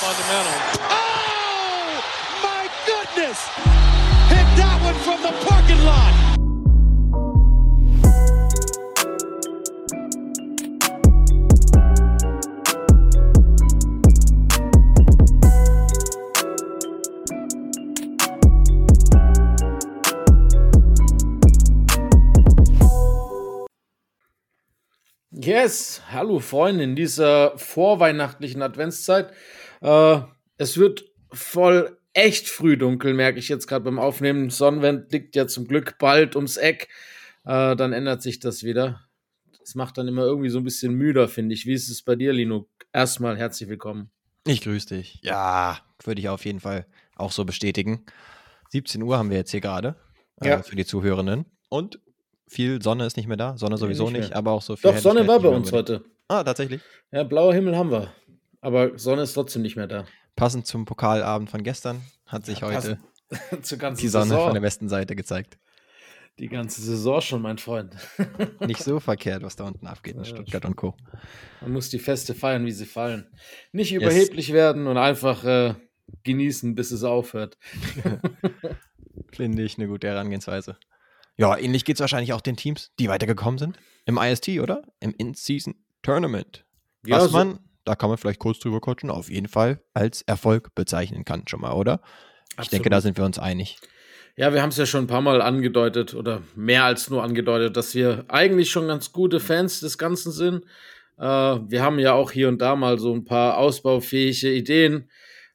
fundamental. Oh, my goodness! Hit that one from the parking lot. Yes, hallo Freunde in dieser vorweihnachtlichen Adventszeit. Äh, es wird voll echt früh dunkel, merke ich jetzt gerade beim Aufnehmen. Sonnenwend liegt ja zum Glück bald ums Eck. Äh, dann ändert sich das wieder. Das macht dann immer irgendwie so ein bisschen müder, finde ich. Wie ist es bei dir, Lino? Erstmal herzlich willkommen. Ich grüße dich. Ja, würde ich auf jeden Fall auch so bestätigen. 17 Uhr haben wir jetzt hier gerade äh, Ja. für die Zuhörenden. Und viel Sonne ist nicht mehr da. Sonne sowieso nicht nicht, aber auch so viel. Doch, Sonne war bei uns heute. Ah, tatsächlich. Ja, blauer Himmel haben wir. Aber Sonne ist trotzdem nicht mehr da. Passend zum Pokalabend von gestern hat sich Ja, heute passend. Zur ganzen die Sonne Saison. von der Westenseite gezeigt. Die ganze Saison schon, mein Freund. Nicht so verkehrt, was da unten abgeht in Ja, Stuttgart und Co. Man muss die Feste feiern, wie sie fallen. Nicht überheblich werden und einfach äh, genießen, bis es aufhört. Finde ich eine gute Herangehensweise. Ja, ähnlich geht es wahrscheinlich auch den Teams, die weitergekommen sind. Im IST, oder? Im In-Season Tournament. Ja, Was so- man, da kann man vielleicht kurz drüber quatschen, auf jeden Fall als Erfolg bezeichnen kann, schon mal, oder? Ich denke, Absolut. da sind wir uns einig. Ja, wir haben es ja schon ein paar Mal angedeutet oder mehr als nur angedeutet, dass wir eigentlich schon ganz gute Fans des Ganzen sind. Äh, wir haben ja auch hier und da mal so ein paar ausbaufähige Ideen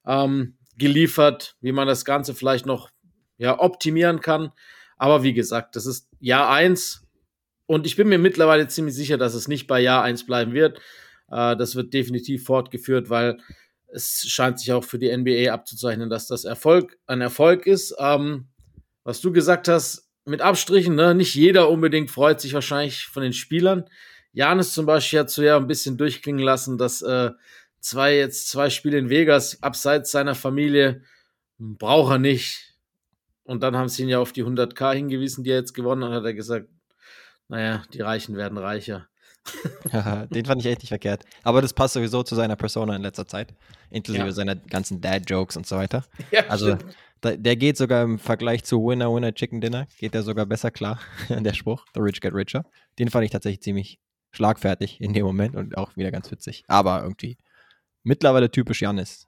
ähm, geliefert, wie man das Ganze vielleicht noch ja, optimieren kann. Aber wie gesagt, das ist Jahr eins und ich bin mir mittlerweile ziemlich sicher, dass es nicht bei Jahr eins bleiben wird. Äh, das wird definitiv fortgeführt, weil es scheint sich auch für die NBA abzuzeichnen, dass das Erfolg ein Erfolg ist. Ähm, was du gesagt hast, mit Abstrichen, ne? nicht jeder unbedingt freut sich wahrscheinlich von den Spielern. Janis zum Beispiel hat so ja ein bisschen durchklingen lassen, dass äh, zwei jetzt zwei Spiele in Vegas abseits seiner Familie braucht er nicht. Und dann haben sie ihn ja auf die 100k hingewiesen, die er jetzt gewonnen hat, hat er gesagt, naja, die Reichen werden reicher. Den fand ich echt nicht verkehrt. Aber das passt sowieso zu seiner Persona in letzter Zeit. Inklusive Ja. seiner ganzen Dad-Jokes und so weiter. Ja, Also, da, der geht sogar im Vergleich zu Winner, Winner, Chicken Dinner, geht der sogar besser klar, der Spruch. The Rich Get Richer. Den fand ich tatsächlich ziemlich schlagfertig in dem Moment und auch wieder ganz witzig. Aber irgendwie mittlerweile typisch Janis.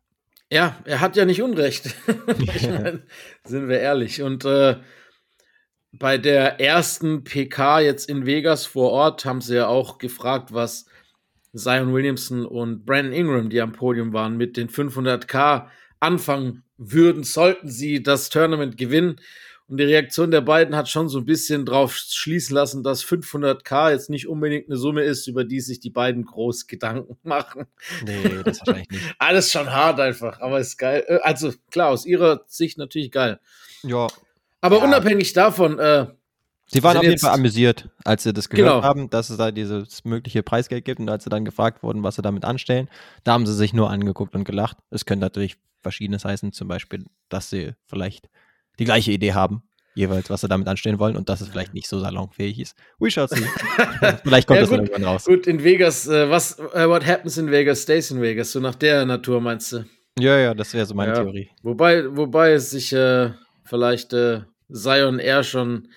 Ja, er hat ja nicht Unrecht. ich mein, sind wir ehrlich. Und äh, bei der ersten PK jetzt in Vegas vor Ort haben sie ja auch gefragt, was Zion Williamson und Brandon Ingram, die am Podium waren, mit den 500k anfangen würden, sollten sie das Tournament gewinnen. Und die Reaktion der beiden hat schon so ein bisschen drauf schließen lassen, dass 500k jetzt nicht unbedingt eine Summe ist, über die sich die beiden groß Gedanken machen. Nee, das wahrscheinlich nicht. Alles schon hart einfach, aber ist geil. Äh, Also klar, aus ihrer Sicht natürlich geil. Ja. Aber Ja. unabhängig davon, äh, Sie waren auf jeden Fall amüsiert, als sie das gehört Genau. haben, dass es da dieses mögliche Preisgeld gibt und als sie dann gefragt wurden, was sie damit anstellen, da haben sie sich nur angeguckt und gelacht. Es könnte natürlich Verschiedenes heißen, zum Beispiel, dass sie vielleicht die gleiche Idee haben, jeweils, was sie damit anstellen wollen und dass es vielleicht nicht so salonfähig ist. We shall see. vielleicht kommt Ja, das gut. irgendwann raus. gut, in Vegas, äh, was, äh, what happens in Vegas stays in Vegas, so nach der Natur meinst du? Ja, ja, das wäre so meine Ja. Theorie. Wobei, wobei es sich äh, vielleicht äh, Zion eher schon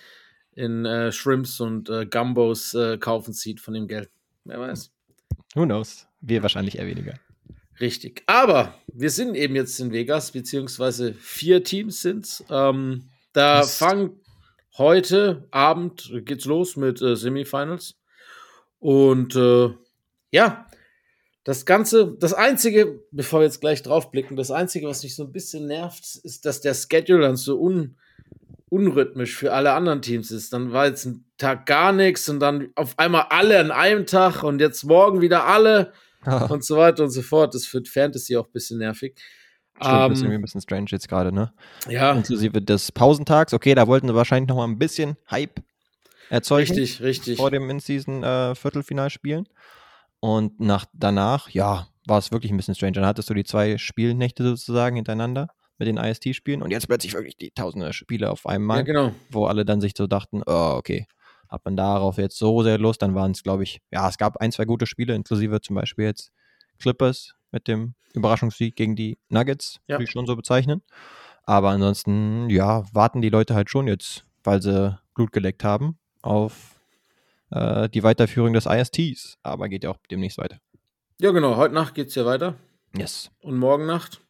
in äh, Shrimps und äh, Gumbos äh, kaufen sieht von dem Geld. Wer weiß. Who knows? Wir wahrscheinlich eher weniger. Richtig. Aber wir sind eben jetzt in Vegas, beziehungsweise vier Teams sind's. Ähm, da fangen heute Abend geht's los mit äh, Semifinals. Und äh, ja, das Ganze, das Einzige, bevor wir jetzt gleich draufblicken, das Einzige, was mich so ein bisschen nervt, ist, dass der Schedule dann so un, unrhythmisch für alle anderen Teams ist. Dann war jetzt ein Tag gar nichts und dann auf einmal alle an einem Tag und jetzt morgen wieder alle und so weiter und so fort. Das wird Fantasy auch ein bisschen nervig. Stimmt, das ist Ähm, ein bisschen strange jetzt gerade, ne? ja, Inklusive des Pausentags. Okay, da wollten sie wahrscheinlich noch mal ein bisschen Hype erzeugen. richtig, richtig. vor dem In-Season-Viertelfinalspielen. Und nach, danach, ja, war es wirklich ein bisschen strange. Dann hattest du die zwei Spielnächte sozusagen hintereinander mit den IST-Spielen und jetzt plötzlich wirklich die tausende Spiele auf einmal, Ja, genau. wo alle dann sich so dachten, oh, okay, hat man darauf jetzt so sehr Lust, dann waren es, glaube ich, ja, es gab ein, zwei gute Spiele, inklusive zum Beispiel jetzt Clippers mit dem Überraschungssieg gegen die Nuggets, Ja. würde ich schon so bezeichnen. Aber ansonsten, ja, warten die Leute halt schon jetzt, weil sie Blut geleckt haben, auf äh, die Weiterführung des ISTs. Aber geht ja auch demnächst weiter. Ja, genau. Heute Nacht geht's ja weiter. Yes. Und morgen Nacht.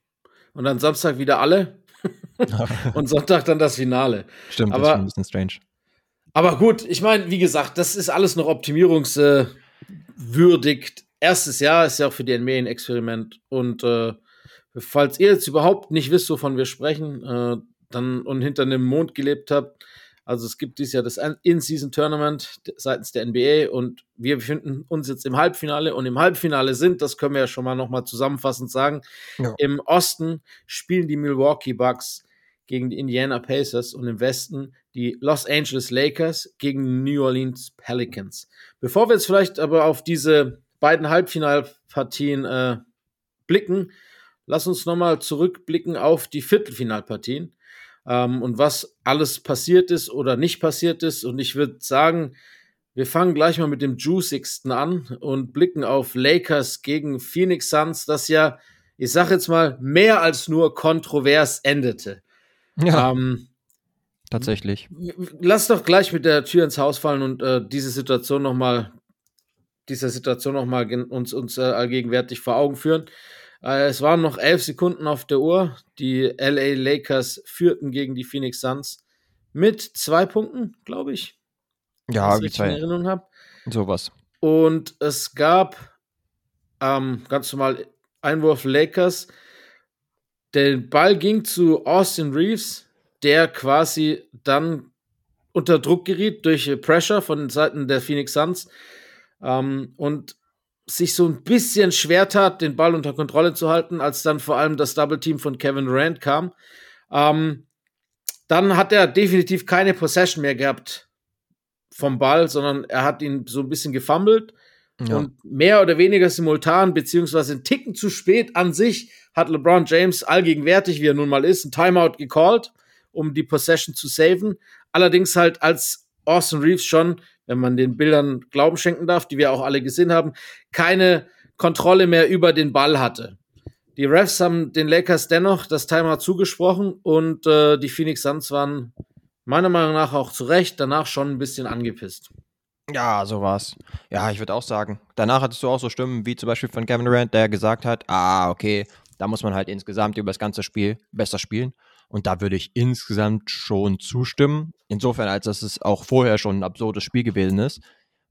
Und dann Samstag wieder alle. und Sonntag dann das Finale. Stimmt, das Aber- ist schon ein bisschen strange. Aber gut, ich meine, wie gesagt, das ist alles noch optimierungswürdig. Erstes Jahr ist ja auch für die NBA ein Experiment. Und äh, falls ihr jetzt überhaupt nicht wisst, wovon wir sprechen, äh, dann und hinter einem Mond gelebt habt, also es gibt dieses Jahr das In-Season-Tournament seitens der NBA und wir befinden uns jetzt im Halbfinale und im Halbfinale sind, das können wir ja schon mal nochmal zusammenfassend sagen, Ja. im Osten spielen die Milwaukee Bucks gegen die Indiana Pacers und im Westen die Los Angeles Lakers gegen die New Orleans Pelicans. Bevor wir jetzt vielleicht aber auf diese beiden Halbfinalpartien äh, blicken, lass uns nochmal zurückblicken auf die Viertelfinalpartien ähm, und was alles passiert ist oder nicht passiert ist. Und ich würde sagen, wir fangen gleich mal mit dem juicigsten an und blicken auf Lakers gegen Phoenix Suns, das ja, ich sag jetzt mal, mehr als nur kontrovers endete. Ja, Ähm, tatsächlich. lass doch gleich mit der Tür ins Haus fallen und äh, diese Situation noch mal, dieser Situation noch mal gen- uns, uns äh, allgegenwärtig vor Augen führen. Äh, es waren noch elf Sekunden auf der Uhr. Die LA Lakers führten gegen die Phoenix Suns mit zwei Punkten, glaube ich. Ja, wenn ich wie richtig in Erinnerung habe. sowas. Und es gab ähm, ganz normal Einwurf Lakers. Der Ball ging zu Austin Reeves, der quasi dann unter Druck geriet durch Pressure von Seiten der Phoenix Suns ähm, und sich so ein bisschen schwer tat, den Ball unter Kontrolle zu halten, als dann vor allem das Double Team von Kevin Durant kam. Ähm, dann hat er definitiv keine Possession mehr gehabt vom Ball, sondern er hat ihn so ein bisschen gefummelt Ja. und mehr oder weniger simultan, beziehungsweise einen Ticken zu spät an sich, hat LeBron James allgegenwärtig, wie er nun mal ist, ein Timeout gecallt, um die Possession zu saven. Allerdings halt als Austin Reeves schon, wenn man den Bildern Glauben schenken darf, die wir auch alle gesehen haben, keine Kontrolle mehr über den Ball hatte. Die Refs haben den Lakers dennoch das Timeout zugesprochen und äh, die Phoenix Suns waren meiner Meinung nach auch zu Recht danach schon ein bisschen angepisst. Ja, so war's. Ja, ich würde auch sagen. Danach hattest du auch so Stimmen wie zum Beispiel von Kevin Durant, der gesagt hat, ah, okay, da muss man halt insgesamt über das ganze Spiel besser spielen. Und da würde ich insgesamt schon zustimmen. Insofern, als dass es auch vorher schon ein absurdes Spiel gewesen ist,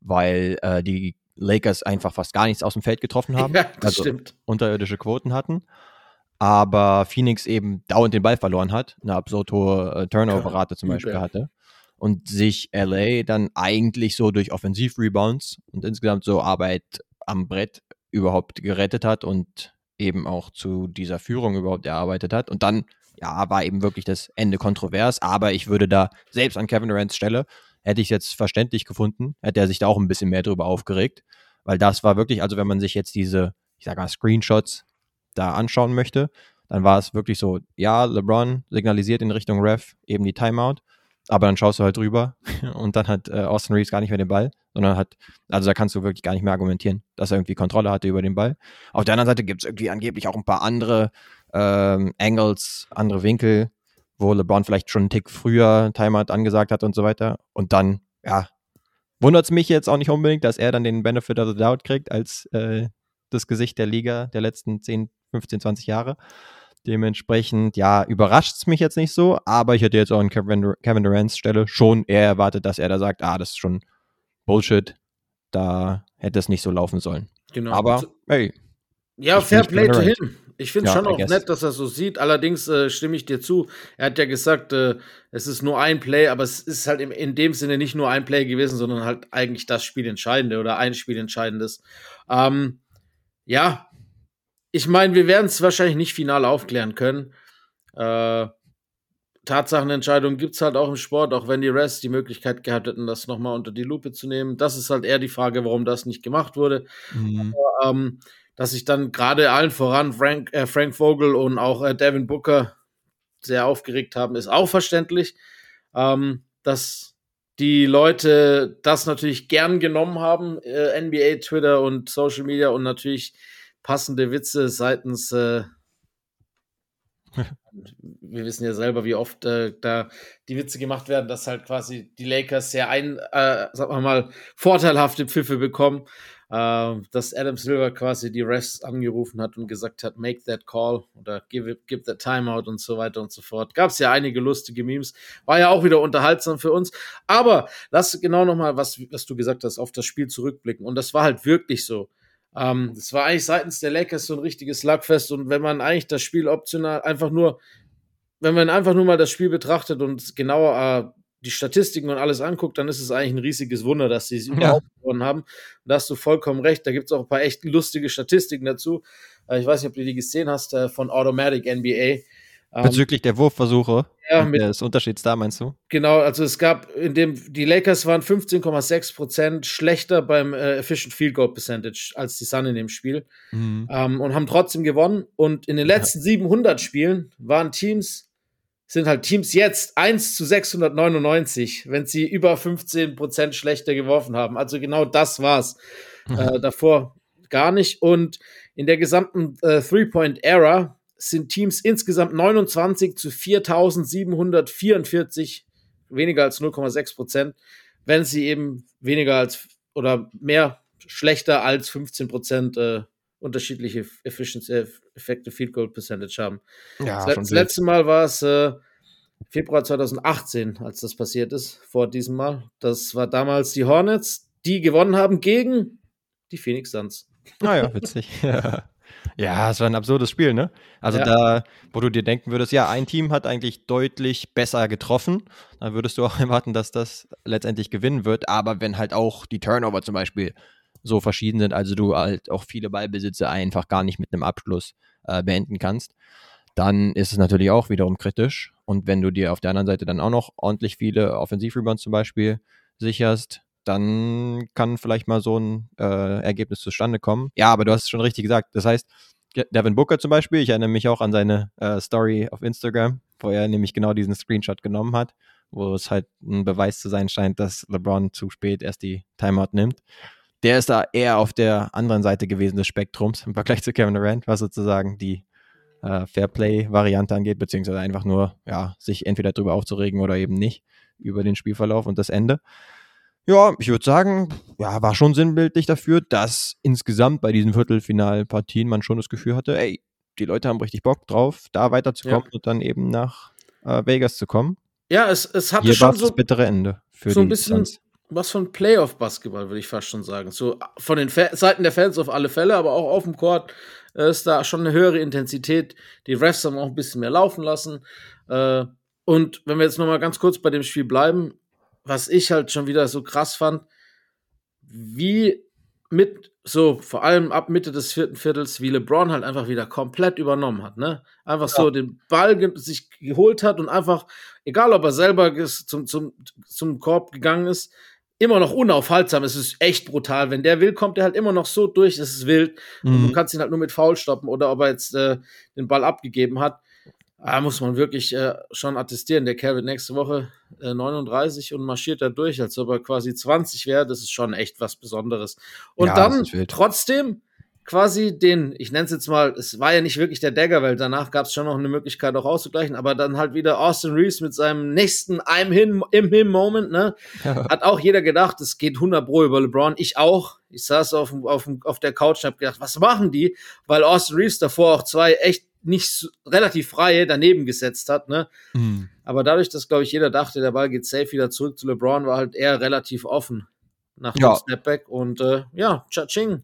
weil äh, die Lakers einfach fast gar nichts aus dem Feld getroffen haben. Ja, das also stimmt. unterirdische Quoten hatten. Aber Phoenix eben dauernd den Ball verloren hat, eine absurd hohe äh, Turnover-Rate zum Übel. Beispiel hatte. Und sich LA dann eigentlich so durch Offensiv-Rebounds und insgesamt so Arbeit am Brett überhaupt gerettet hat und eben auch zu dieser Führung überhaupt erarbeitet hat. Und dann, ja, war eben wirklich das Ende kontrovers. Aber ich würde da, selbst an Kevin Durants Stelle, hätte ich es jetzt verständlich gefunden, hätte er sich da auch ein bisschen mehr drüber aufgeregt. Weil das war wirklich, also wenn man sich jetzt diese, ich sag mal, Screenshots da anschauen möchte, dann war es wirklich so, ja, LeBron signalisiert in Richtung Ref eben die Timeout, aber dann schaust du halt drüber und dann hat äh, Austin Reeves gar nicht mehr den Ball, sondern hat, also da kannst du wirklich gar nicht mehr argumentieren, dass er irgendwie Kontrolle hatte über den Ball. Auf der anderen Seite gibt es irgendwie angeblich auch ein paar andere ähm, Angles, andere Winkel, wo LeBron vielleicht schon einen Tick früher Timeout angesagt hat und so weiter. Und dann, ja, wundert es mich jetzt auch nicht unbedingt, dass er dann den Benefit of the Doubt kriegt als äh, das Gesicht der Liga der letzten 10, 15, 20 Jahre. Dementsprechend, ja, überrascht es mich jetzt nicht so, aber ich hätte jetzt auch an Kevin, Kevin Durant's Stelle schon eher erwartet, dass er da sagt, ah, das ist schon Bullshit, da hätte es nicht so laufen sollen. Genau. Aber, hey, Ja, Fair Play to him. Ich finde Ja, schon auch nett, dass er so sieht. Allerdings äh, stimme ich dir zu. Er hat ja gesagt, äh, es ist nur ein Play, aber es ist halt im, in dem Sinne nicht nur ein Play gewesen, sondern halt eigentlich das Spielentscheidende oder ein Spielentscheidendes. Ähm, ja, ich meine, wir werden es wahrscheinlich nicht final aufklären können. Äh, Tatsachenentscheidungen gibt es halt auch im Sport, auch wenn die Rest die Möglichkeit gehabt hätten, das nochmal unter die Lupe zu nehmen. Das ist halt eher die Frage, warum das nicht gemacht wurde mhm. ähm, dass sich dann gerade allen voran Frank, äh, Frank Vogel und auch äh, Devin Booker sehr aufgeregt haben, ist auch verständlich. Ähm, dass die Leute das natürlich gern genommen haben, äh, NBA, Twitter und Social Media und natürlich passende Witze seitens äh, wir wissen ja selber, wie oft äh, da die Witze gemacht werden, dass halt quasi die Lakers sehr ein, äh, sagen wir mal, vorteilhafte Pfiffe bekommen, äh, dass Adam Silver quasi die Refs angerufen hat und gesagt hat, make that call oder give, it, give that timeout und so weiter und so fort. Gab es ja einige lustige Memes, war ja auch wieder unterhaltsam für uns. Aber lass genau nochmal, was, was du gesagt hast, auf das Spiel zurückblicken. Und das war halt wirklich so. Ähm, das war eigentlich seitens der Lakers so ein richtiges Slugfest und wenn man eigentlich das Spiel optional einfach nur, wenn man einfach nur mal das Spiel betrachtet und genauer äh, die Statistiken und alles anguckt, dann ist es eigentlich ein riesiges Wunder, dass sie es überhaupt ja. gewonnen haben. Und da hast du vollkommen recht. Da gibt es auch ein paar echt lustige Statistiken dazu. Äh, ich weiß nicht, ob du die gesehen hast äh, von Automatic NBA. Ähm, Bezüglich der Wurfversuche ja, mit, des Unterschieds da, meinst du? Genau, also es gab in dem, die Lakers waren 15,6 Prozent schlechter beim äh, Efficient Field Goal Percentage als die Sun in dem Spiel mhm. ähm, und haben trotzdem gewonnen. Und in den letzten ja. 700 Spielen waren Teams, sind halt Teams jetzt 1 zu 699, wenn sie über 15 Prozent schlechter geworfen haben. Also genau das war's. Mhm. Äh, davor gar nicht. Und in der gesamten äh, Three-Point-Era sind Teams insgesamt 29 zu 4744, weniger als 0,6 Prozent, wenn sie eben weniger als oder mehr schlechter als 15 Prozent äh, unterschiedliche Efficiency, äh, Effective Field Goal Percentage haben. Ja, das, das letzte Mal war es äh, Februar 2018, als das passiert ist, vor diesem Mal. Das war damals die Hornets, die gewonnen haben gegen die Phoenix Suns. Naja, witzig. Ja, es war ein absurdes Spiel, ne? Also ja. da, wo du dir denken würdest, ja, ein Team hat eigentlich deutlich besser getroffen, dann würdest du auch erwarten, dass das letztendlich gewinnen wird. Aber wenn halt auch die Turnover zum Beispiel so verschieden sind, also du halt auch viele Ballbesitze einfach gar nicht mit einem Abschluss äh, beenden kannst, dann ist es natürlich auch wiederum kritisch. Und wenn du dir auf der anderen Seite dann auch noch ordentlich viele Offensivrebounds zum Beispiel sicherst, dann kann vielleicht mal so ein äh, Ergebnis zustande kommen. Ja, aber du hast es schon richtig gesagt. Das heißt, Devin Booker zum Beispiel, ich erinnere mich auch an seine äh, Story auf Instagram, wo er nämlich genau diesen Screenshot genommen hat, wo es halt ein Beweis zu sein scheint, dass LeBron zu spät erst die Timeout nimmt. Der ist da eher auf der anderen Seite gewesen des Spektrums im Vergleich zu Kevin Durant, was sozusagen die äh, Fairplay-Variante angeht, beziehungsweise einfach nur, ja, sich entweder drüber aufzuregen oder eben nicht über den Spielverlauf und das Ende. Ja, ich würde sagen, ja, war schon sinnbildlich dafür, dass insgesamt bei diesen Viertelfinalpartien man schon das Gefühl hatte, ey, die Leute haben richtig Bock drauf, da weiterzukommen ja. und dann eben nach äh, Vegas zu kommen. Ja, es, es hatte Hier schon so das bittere Ende für so ein bisschen Fans. was von Playoff-Basketball, würde ich fast schon sagen. So von den Fa Seiten der Fans auf alle Fälle, aber auch auf dem Court äh, ist da schon eine höhere Intensität. Die Refs haben auch ein bisschen mehr laufen lassen. Äh, und wenn wir jetzt noch mal ganz kurz bei dem Spiel bleiben, was ich halt schon wieder so krass fand, wie mit so vor allem ab Mitte des vierten Viertels, wie LeBron halt einfach wieder komplett übernommen hat, ne? Einfach ja. so den Ball sich geholt hat und einfach, egal ob er selber zum, zum, zum Korb gegangen ist, immer noch unaufhaltsam. Es ist echt brutal. Wenn der will, kommt er halt immer noch so durch, es ist wild. Mhm. Und du kannst ihn halt nur mit Foul stoppen oder ob er jetzt äh, den Ball abgegeben hat. Da muss man wirklich äh, schon attestieren. Der Kerl wird nächste Woche äh, 39 und marschiert da durch, als ob er quasi 20 wäre. Das ist schon echt was Besonderes. Und ja, dann trotzdem quasi den, ich nenne es jetzt mal, es war ja nicht wirklich der Dagger, weil danach gab es schon noch eine Möglichkeit auch auszugleichen, aber dann halt wieder Austin Reeves mit seinem nächsten I'm him, im him Moment, ne? Hat auch jeder gedacht, es geht 100 Pro über LeBron. Ich auch. Ich saß auf, auf, auf der Couch und hab gedacht, was machen die? Weil Austin Reeves davor auch zwei echt nicht relativ freie daneben gesetzt hat, ne? Mhm. Aber dadurch, dass, glaube ich, jeder dachte, der Ball geht safe wieder zurück zu LeBron, war halt eher relativ offen nach dem ja. Snapback. Und äh, ja, Cha-Ching,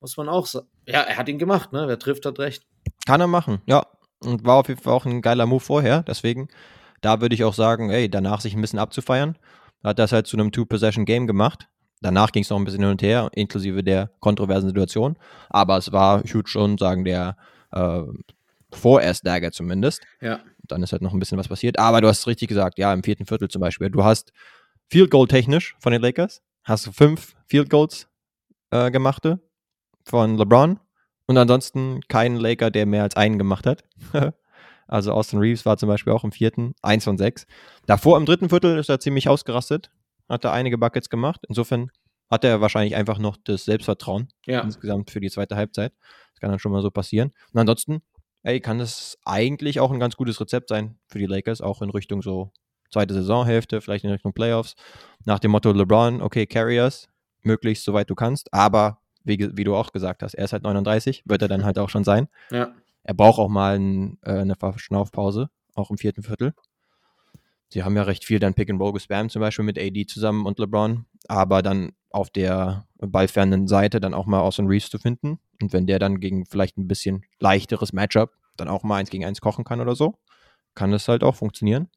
muss man auch sagen. Ja, er hat ihn gemacht, ne? Wer trifft, hat recht. Kann er machen, ja. Und war auf jeden Fall auch ein geiler Move vorher. Deswegen, da würde ich auch sagen, ey, danach sich ein bisschen abzufeiern. Hat das halt zu einem Two-Possession-Game gemacht. Danach ging es noch ein bisschen hin und her, inklusive der kontroversen Situation. Aber es war, ich würde schon sagen, der äh, vorerst Dagger zumindest. Ja. Dann ist halt noch ein bisschen was passiert. Aber du hast richtig gesagt, ja, im vierten Viertel zum Beispiel. Du hast Field Goal technisch von den Lakers, hast du fünf Field Goals äh, gemachte von LeBron und ansonsten keinen Laker, der mehr als einen gemacht hat. also Austin Reeves war zum Beispiel auch im vierten, eins von sechs. Davor im dritten Viertel ist er ziemlich ausgerastet, hat er einige Buckets gemacht. Insofern hat er wahrscheinlich einfach noch das Selbstvertrauen Ja. insgesamt für die zweite Halbzeit. Das kann dann schon mal so passieren. Und ansonsten, ey, kann das eigentlich auch ein ganz gutes Rezept sein für die Lakers, auch in Richtung so zweite Saisonhälfte, vielleicht in Richtung Playoffs. Nach dem Motto LeBron, okay, carry us, möglichst soweit du kannst, aber wie, wie du auch gesagt hast, er ist halt 39, wird er dann halt auch schon sein. Ja. Er braucht auch mal ein, äh, eine Verschnaufpause, auch im vierten Viertel. Sie haben ja recht viel dann Pick and Roll gespammt, zum Beispiel mit AD zusammen und LeBron, aber dann auf der ballfernen Seite dann auch mal Austin Reeves zu finden. Und wenn der dann gegen vielleicht ein bisschen leichteres Matchup dann auch mal eins gegen eins kochen kann oder so, kann das halt auch funktionieren.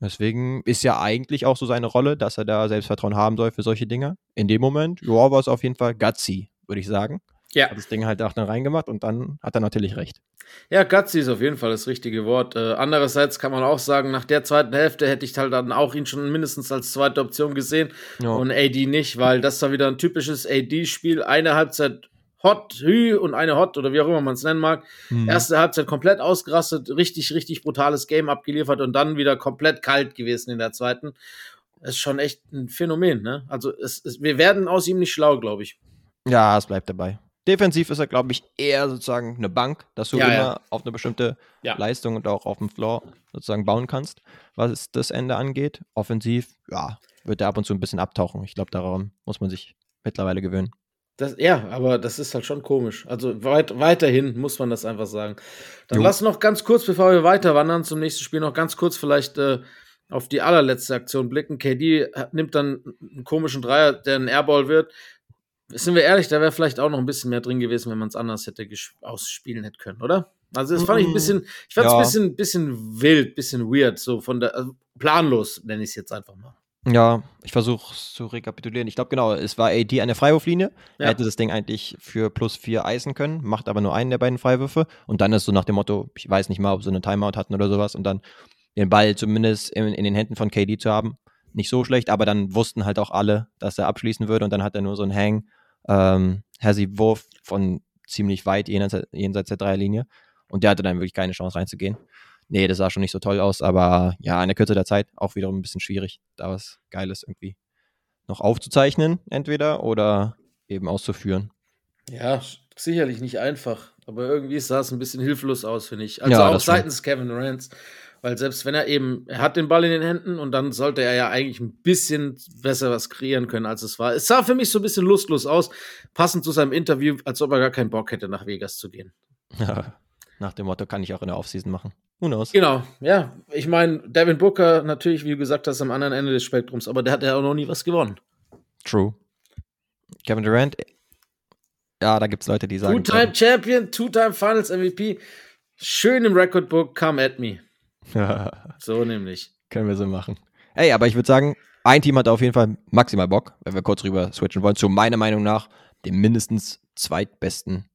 Deswegen ist ja eigentlich auch so seine Rolle, dass er da Selbstvertrauen haben soll für solche Dinge. In dem Moment, ja, war es auf jeden Fall gutsy, würde ich sagen. Ja. Hat das Ding halt auch dann reingemacht und dann hat er natürlich recht. Ja, gutsy ist auf jeden Fall das richtige Wort. Äh, andererseits kann man auch sagen, nach der zweiten Hälfte hätte ich halt dann auch ihn schon mindestens als zweite Option gesehen Ja. und AD nicht, weil das war wieder ein typisches AD-Spiel. Eine Halbzeit Hot, Hü und eine Hot oder wie auch immer man es nennen mag. Mhm. Erste Halbzeit komplett ausgerastet, richtig, richtig brutales Game abgeliefert und dann wieder komplett kalt gewesen in der zweiten. Ist schon echt ein Phänomen, ne? Also es, es, wir werden aus ihm nicht schlau, glaube ich. Ja, es bleibt dabei. Defensiv ist er, glaube ich, eher sozusagen eine Bank, dass du Ja, immer ja. auf eine bestimmte Ja. Leistung und auch auf dem Floor sozusagen bauen kannst, was das Ende angeht. Offensiv, ja, wird er ab und zu ein bisschen abtauchen. Ich glaube, daran muss man sich mittlerweile gewöhnen. Das, ja, aber das ist halt schon komisch. Also weit, weiterhin muss man das einfach sagen. Dann Jo. lass noch ganz kurz, bevor wir weiter wandern zum nächsten Spiel, noch ganz kurz vielleicht äh, auf die allerletzte Aktion blicken. KD nimmt dann einen komischen Dreier, der ein Airball wird. Sind wir ehrlich, da wäre vielleicht auch noch ein bisschen mehr drin gewesen, wenn man es anders hätte ausspielen hätte können, oder? Also das fand ich ein bisschen, ich fand es Ja. ein bisschen, bisschen wild, bisschen weird, so von der, also planlos, nenne ich es jetzt einfach mal. Ja, ich versuche es zu rekapitulieren. Ich glaube, genau, es war AD eine Freiwurflinie. Ja. Er hätte das Ding eigentlich für plus vier eisen können, macht aber nur einen der beiden Freiwürfe. Und dann ist so nach dem Motto, ich weiß nicht mal, ob sie eine Timeout hatten oder sowas. Und dann den Ball zumindest in, in den Händen von KD zu haben, nicht so schlecht. Aber dann wussten halt auch alle, dass er abschließen würde. Und dann hat er nur so einen Hang, ähm, Hasi-Wurf von ziemlich weit jenseits, jenseits der Dreierlinie. Und der hatte dann wirklich keine Chance reinzugehen. Nee, das sah schon nicht so toll aus, aber ja, in der Kürze der Zeit auch wiederum ein bisschen schwierig, da was Geiles irgendwie noch aufzuzeichnen, entweder oder eben auszuführen. Ja, sicherlich nicht einfach, aber irgendwie sah es ein bisschen hilflos aus, finde ich. Also Ja, auch das schon. seitens Kevin Durant, weil selbst wenn er eben, er hat den Ball in den Händen und dann sollte er ja eigentlich ein bisschen besser was kreieren können, als es war. Es sah für mich so ein bisschen lustlos aus, passend zu seinem Interview, als ob er gar keinen Bock hätte, nach Vegas zu gehen. Nach dem Motto kann ich auch in der Offseason machen. Who knows? Genau, ja. Ich meine, Devin Booker natürlich, wie du gesagt hast, am anderen Ende des Spektrums, aber der hat ja auch noch nie was gewonnen. True. Kevin Durant, ja, da gibt es Leute, die sagen. Two-Time Champion, Two-Time Finals MVP, schön im Recordbook, come at me. So nämlich. Können wir so machen. Ey, aber ich würde sagen, ein Team hat auf jeden Fall maximal Bock, wenn wir kurz rüber switchen wollen, zu meiner Meinung nach dem mindestens zweitbesten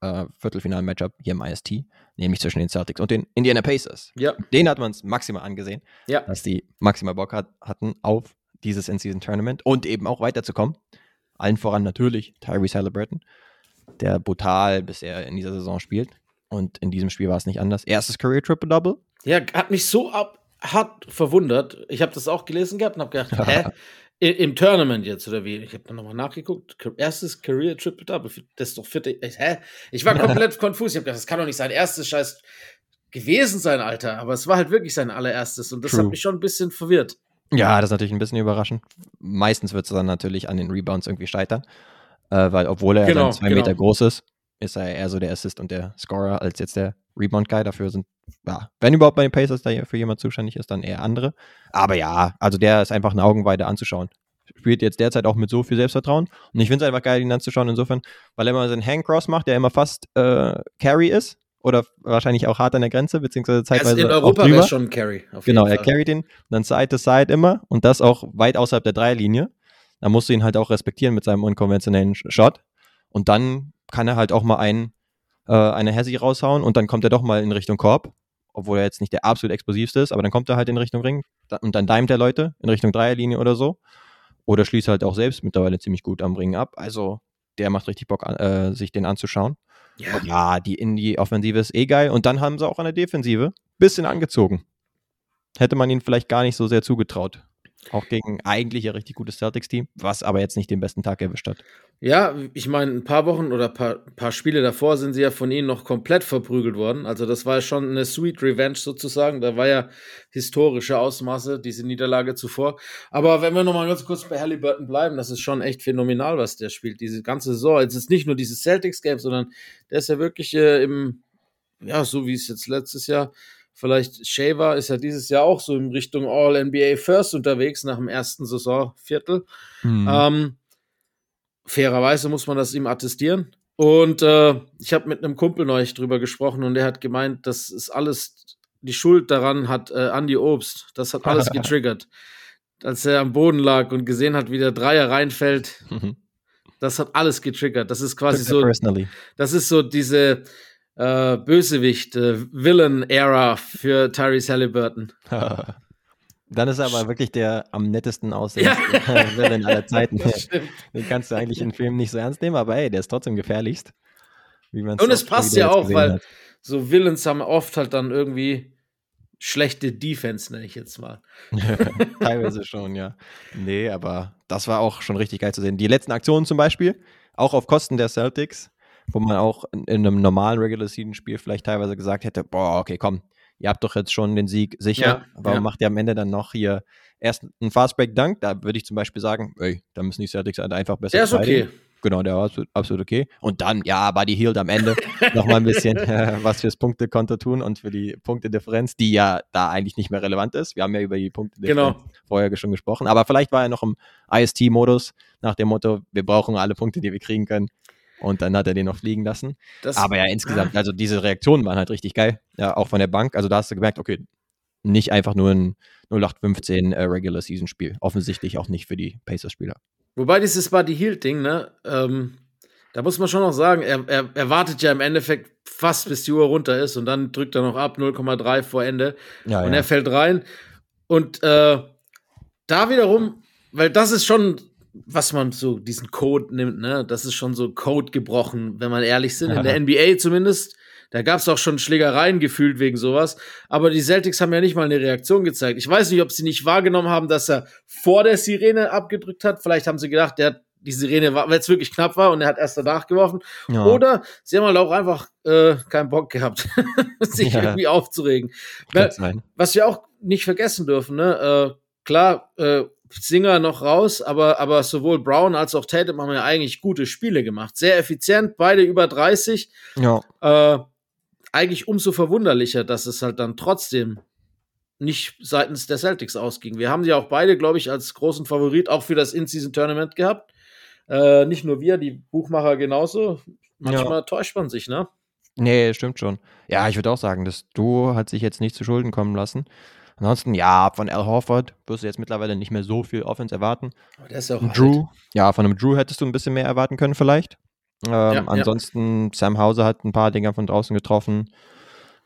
äh, Viertelfinal-Matchup hier im IST, nämlich zwischen den Celtics und den Indiana Pacers. Ja, Den hat man es maximal angesehen, ja. dass die maximal Bock hat, hatten auf dieses In-Season-Tournament und eben auch weiterzukommen. Allen voran natürlich Tyrese Halliburton, der brutal bisher in dieser Saison spielt. Und in diesem Spiel war es nicht anders. Erstes Career Triple-Double. Ja, hat mich so ab, hart verwundert. Ich habe das auch gelesen gehabt und habe gedacht, hä? Im Tournament jetzt oder wie? Ich habe dann nochmal nachgeguckt. Erstes Career Triple Double. Das ist doch vierte. Hä? Ich war komplett konfus. Ich habe gedacht, das kann doch nicht sein erstes Scheiß gewesen sein, Alter. Aber es war halt wirklich sein allererstes und das True. hat mich schon ein bisschen verwirrt. Ja, das ist natürlich ein bisschen überraschend. Meistens wird es dann natürlich an den Rebounds irgendwie scheitern. Äh, weil, obwohl er Genau, dann zwei genau. Meter groß ist, ist er eher so der Assist und der Scorer als jetzt der Rebound-Guy. Dafür sind, ja, wenn überhaupt bei den Pacers da für jemand zuständig ist, dann eher andere. Aber ja, also der ist einfach eine Augenweide anzuschauen. Spielt jetzt derzeit auch mit so viel Selbstvertrauen. Und ich finde es einfach geil, ihn anzuschauen, insofern, weil er immer so einen Hang-Cross macht, der immer fast äh, Carry ist. Oder wahrscheinlich auch hart an der Grenze, beziehungsweise zeitweise. Also in auch Europa wäre schon ein Carry. Genau, er carryt ihn, dann Side to Side immer und das auch weit außerhalb der Dreierlinie. Da musst du ihn halt auch respektieren mit seinem unkonventionellen Sh- Shot. Und dann kann er halt auch mal einen, äh, eine Hessi raushauen und dann kommt er doch mal in Richtung Korb, obwohl er jetzt nicht der absolut explosivste ist, aber dann kommt er halt in Richtung Ring und dann dimet er Leute in Richtung Dreierlinie oder so. Oder schließt halt auch selbst mittlerweile ziemlich gut am Ring ab. Also der macht richtig Bock, an- äh, sich den anzuschauen. Ja. Ja, die Indie-Offensive ist eh geil. Und dann haben sie auch an der Defensive bisschen angezogen. Hätte man ihnen vielleicht gar nicht so sehr zugetraut. Auch gegen eigentlich ein richtig gutes Celtics-Team, was aber jetzt nicht den besten Tag erwischt hat. Ja, ich meine, ein paar Wochen oder ein paar, paar Spiele davor sind sie ja von ihnen noch komplett verprügelt worden. Also das war ja schon eine Sweet Revenge sozusagen. Da war ja historische Ausmaße, diese Niederlage zuvor. Aber wenn wir nochmal ganz kurz bei Halliburton bleiben, das ist schon echt phänomenal, was der spielt. Diese ganze Saison. Es ist nicht nur dieses Celtics-Game, sondern der ist ja wirklich äh, im, ja, so wie es jetzt letztes Jahr Vielleicht Shaver ist ja dieses Jahr auch so in Richtung All-NBA First unterwegs nach dem ersten Saisonviertel. Mhm. Ähm, fairerweise muss man das ihm attestieren. Und äh, ich habe mit einem Kumpel neulich drüber gesprochen und der hat gemeint, das ist alles, die Schuld daran hat äh, Andy Obst. Das hat alles getriggert. Als er am Boden lag und gesehen hat, wie der Dreier reinfällt, mhm. das hat alles getriggert. Das ist quasi so. Das ist so diese, äh, Bösewicht, äh, Villain-Ära für Tyrese Halliburton. Dann ist er aber wirklich der am nettesten aussehende ja. Villain aller Zeiten. Den kannst du eigentlich in Filmen nicht so ernst nehmen, aber ey, der ist trotzdem gefährlichst. Und es passt ja auch, weil hat. so Villains haben oft halt dann irgendwie schlechte Defense, nenne ich jetzt mal. Teilweise schon, ja. Nee, aber das war auch schon richtig geil zu sehen. Die letzten Aktionen zum Beispiel, auch auf Kosten der Celtics, wo man auch in, in einem normalen Regular Season Spiel vielleicht teilweise gesagt hätte, boah, okay, komm, ihr habt doch jetzt schon den Sieg sicher, ja, warum ja. macht ihr am Ende dann noch hier erst einen Fastbreak Dunk? Da würde ich zum Beispiel sagen, ey, da müssen die Celtics halt einfach besser Der ist okay. Genau, der war absolut, absolut, okay. Und dann, ja, Buddy Hield am Ende nochmal ein bisschen äh, was fürs Punktekonto tun und für die Punktedifferenz, die ja da eigentlich nicht mehr relevant ist. Wir haben ja über die Punktedifferenz genau. vorher schon gesprochen. Aber vielleicht war er noch im IST-Modus nach dem Motto, wir brauchen alle Punkte, die wir kriegen können. Und dann hat er den noch fliegen lassen. Das, Aber ja, insgesamt, also diese Reaktionen waren halt richtig geil. Ja, auch von der Bank. Also da hast du gemerkt, okay, nicht einfach nur ein 0815 äh, Regular Season Spiel. Offensichtlich auch nicht für die Pacers-Spieler. Wobei dieses Buddy Hield-Ding, ne, ähm, da muss man schon noch sagen, er, er, er, wartet ja im Endeffekt fast bis die Uhr runter ist und dann drückt er noch ab 0,3 vor Ende ja, und ja. er fällt rein. Und äh, da wiederum, weil das ist schon was man so diesen Code nimmt, ne, das ist schon so Code gebrochen, wenn man ehrlich sind. In der NBA zumindest. Da gab es auch schon Schlägereien gefühlt wegen sowas. Aber die Celtics haben ja nicht mal eine Reaktion gezeigt. Ich weiß nicht, ob sie nicht wahrgenommen haben, dass er vor der Sirene abgedrückt hat. Vielleicht haben sie gedacht, der die Sirene war, weil es wirklich knapp war und er hat erst danach geworfen. Ja. Oder sie haben halt auch einfach äh, keinen Bock gehabt, sich ja. irgendwie aufzuregen. Was wir auch nicht vergessen dürfen, ne? Äh, klar, äh, Singer noch raus, aber, aber sowohl Brown als auch Tatum haben ja eigentlich gute Spiele gemacht. Sehr effizient, beide über 30. Ja. Äh, eigentlich umso verwunderlicher, dass es halt dann trotzdem nicht seitens der Celtics ausging. Wir haben sie auch beide, glaube ich, als großen Favorit auch für das In-Season-Tournament gehabt. Äh, nicht nur wir, die Buchmacher genauso. Manchmal ja. täuscht man sich, ne? Nee, stimmt schon. Ja, ich würde auch sagen, das Duo hat sich jetzt nicht zu Schulden kommen lassen. Ansonsten, ja, von Al Horford wirst du jetzt mittlerweile nicht mehr so viel Offense erwarten. Aber der ist ja auch Drew, alt. ja, von einem Drew hättest du ein bisschen mehr erwarten können vielleicht. Ähm, ja, ansonsten, ja. Sam Hauser hat ein paar Dinger von draußen getroffen.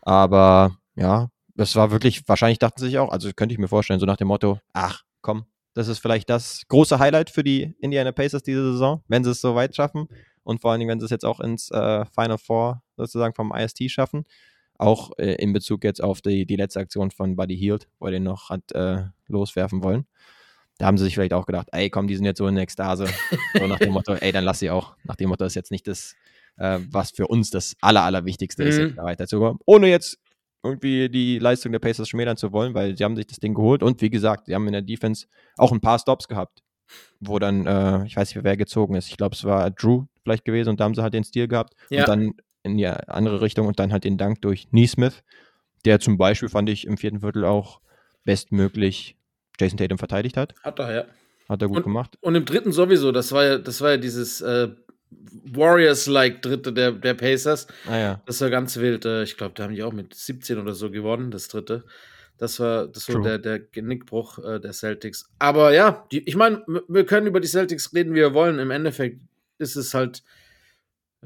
Aber ja, das war wirklich, wahrscheinlich dachten sie sich auch, also könnte ich mir vorstellen, so nach dem Motto, ach komm, das ist vielleicht das große Highlight für die Indiana Pacers diese Saison, wenn sie es so weit schaffen. Und vor allen Dingen, wenn sie es jetzt auch ins äh, Final Four sozusagen vom IST schaffen. Auch äh, in Bezug jetzt auf die, die letzte Aktion von Buddy Hield, wo er den noch hat äh, loswerfen wollen. Da haben sie sich vielleicht auch gedacht, ey, komm, die sind jetzt so in Ekstase. so nach dem Motto, ey, dann lass sie auch. Nach dem Motto ist jetzt nicht das, äh, was für uns das Aller, Allerwichtigste mhm. ist, da weiterzukommen. Ohne jetzt irgendwie die Leistung der Pacers schmälern zu wollen, weil sie haben sich das Ding geholt und wie gesagt, sie haben in der Defense auch ein paar Stops gehabt, wo dann, äh, ich weiß nicht, wer gezogen ist. Ich glaube, es war Drew vielleicht gewesen und da haben sie halt den Stil gehabt ja. und dann in die andere Richtung und dann halt den Dank durch Neesmith, der zum Beispiel, fand ich, im vierten Viertel auch bestmöglich Jason Tatum verteidigt hat. Hat er, ja. Hat er gut und, gemacht. Und im dritten sowieso, das war ja, das war ja dieses äh, Warriors-like dritte der, der Pacers. Ah, ja. Das war ganz wild. Äh, ich glaube, da haben die auch mit 17 oder so gewonnen, das dritte. Das war, das war der, der Genickbruch äh, der Celtics. Aber ja, die, ich meine, wir können über die Celtics reden, wie wir wollen. Im Endeffekt ist es halt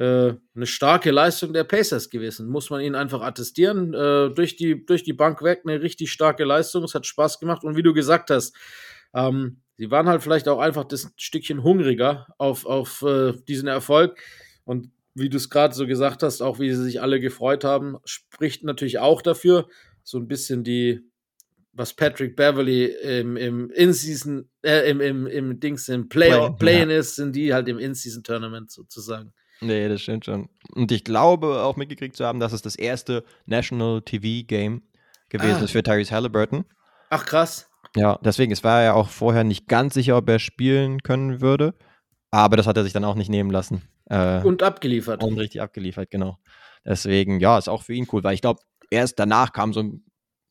eine starke Leistung der Pacers gewesen. Muss man ihnen einfach attestieren. Äh, durch, die, durch die Bank weg eine richtig starke Leistung. Es hat Spaß gemacht. Und wie du gesagt hast, ähm, sie waren halt vielleicht auch einfach das Stückchen hungriger auf, auf äh, diesen Erfolg. Und wie du es gerade so gesagt hast, auch wie sie sich alle gefreut haben, spricht natürlich auch dafür, so ein bisschen die was Patrick Beverly im, im In-Season, äh, im, im, im Dings, im Play-In Play ja. ist, sind die halt im In-Season-Tournament sozusagen. Nee, das stimmt schon. Und ich glaube auch mitgekriegt zu haben, dass es das erste National TV-Game gewesen ah. ist für Tyrese Halliburton. Ach, krass. Ja, deswegen, es war ja auch vorher nicht ganz sicher, ob er spielen können würde. Aber das hat er sich dann auch nicht nehmen lassen. Äh, und abgeliefert. Und richtig abgeliefert, genau. Deswegen, ja, ist auch für ihn cool, weil ich glaube, erst danach kam so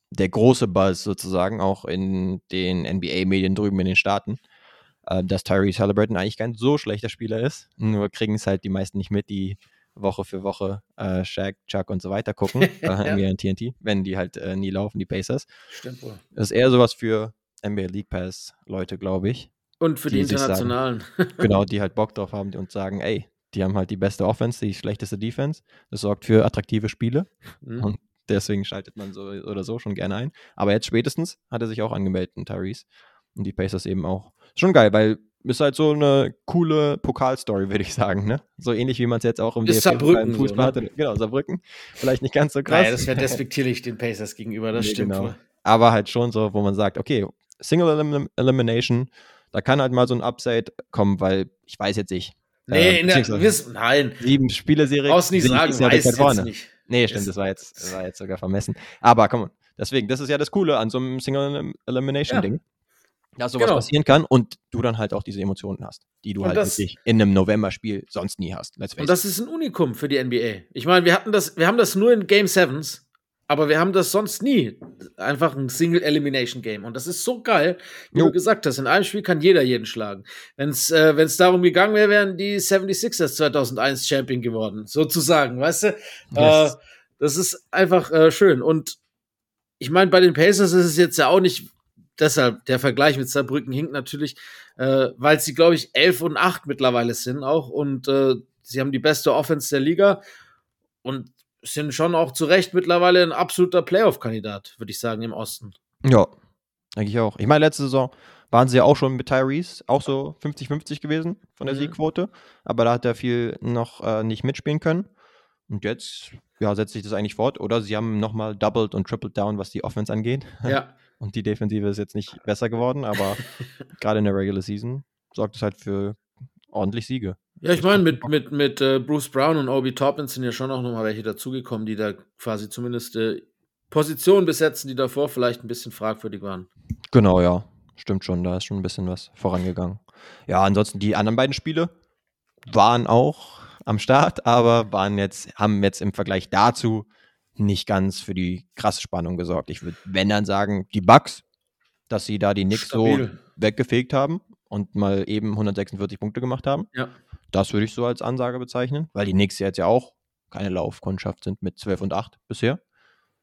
der große Buzz sozusagen, auch in den NBA-Medien drüben in den Staaten, äh, dass Tyrese Halliburton eigentlich kein so schlechter Spieler ist. Nur kriegen es halt die meisten nicht mit, die Woche für Woche äh, Shaq, Chuck und so weiter gucken, äh, NBA und TNT, wenn die halt äh, nie laufen, die Pacers. Stimmt wohl. Das ist eher sowas für NBA League Pass Leute, glaube ich. Und für die, die Internationalen. Sagen, genau, die halt Bock drauf haben und sagen, ey, die haben halt die beste Offense, die schlechteste Defense. Das sorgt für attraktive Spiele. Mhm. Und deswegen schaltet man so oder so schon gerne ein. Aber jetzt spätestens hat er sich auch angemeldet, Tyrese. Und die Pacers eben auch. Schon geil, weil ist halt so eine coole Pokalstory, würde ich sagen, ne? So ähnlich wie man es jetzt auch im Fußball so, ne? hatte. Genau, Saarbrücken. Vielleicht nicht ganz so krass. Naja, das wäre despektierlich den Pacers gegenüber, das nee, stimmt. Genau. Aber halt schon so, wo man sagt, okay, Single Elim Elimination, da kann halt mal so ein Upside kommen, weil ich weiß jetzt nicht. Nee, äh, in der, wiss, nein. Sieben Spiele-Serie. Brauchst nicht sagen, weiß jetzt vorne. nicht. Nee, stimmt, das war jetzt, das war jetzt sogar vermessen. Aber komm, deswegen, das ist ja das Coole an so einem Single Elimination-Ding. Ja dass sowas genau. passieren kann und du dann halt auch diese Emotionen hast, die du und halt das, wirklich in einem November-Spiel sonst nie hast. und das ist ein Unikum für die NBA. Ich meine, wir hatten das, wir haben das nur in Game Sevens, aber wir haben das sonst nie. Einfach ein Single Elimination Game. Und das ist so geil, wie jo. du gesagt hast. In einem Spiel kann jeder jeden schlagen. Wenn es äh, wenn's darum gegangen wäre, wären die 76ers 2001 Champion geworden, sozusagen, weißt du? Yes. Äh, das ist einfach äh, schön. Und ich meine, bei den Pacers ist es jetzt ja auch nicht deshalb, der Vergleich mit Saarbrücken hinkt natürlich, äh, weil sie, glaube ich, 11 und 8 mittlerweile sind auch und äh, sie haben die beste Offense der Liga und sind schon auch zu Recht mittlerweile ein absoluter Playoff-Kandidat, würde ich sagen, im Osten. Ja, denke ich auch. Ich meine, letzte Saison waren sie ja auch schon mit Tyrese auch so 50-50 gewesen von der mhm. Siegquote, aber da hat er viel noch äh, nicht mitspielen können. Und jetzt, ja, setzt sich das eigentlich fort. Oder sie haben nochmal doubled und tripled down, was die Offense angeht. Ja. Und die Defensive ist jetzt nicht besser geworden, aber gerade in der Regular Season sorgt es halt für ordentlich Siege. Ja, ich meine, mit, mit, mit äh, Bruce Brown und Obi Toppin sind ja schon auch nochmal welche dazugekommen, die da quasi zumindest äh, Positionen besetzen, die davor vielleicht ein bisschen fragwürdig waren. Genau, ja. Stimmt schon, da ist schon ein bisschen was vorangegangen. Ja, ansonsten die anderen beiden Spiele waren auch am Start, aber waren jetzt, haben jetzt im Vergleich dazu nicht ganz für die krasse Spannung gesorgt. Ich würde, wenn dann sagen, die Bugs, dass sie da die Knicks Stabil. so weggefegt haben und mal eben 146 Punkte gemacht haben. Ja. Das würde ich so als Ansage bezeichnen, weil die Knicks jetzt ja auch keine Laufkundschaft sind mit 12 und 8 bisher.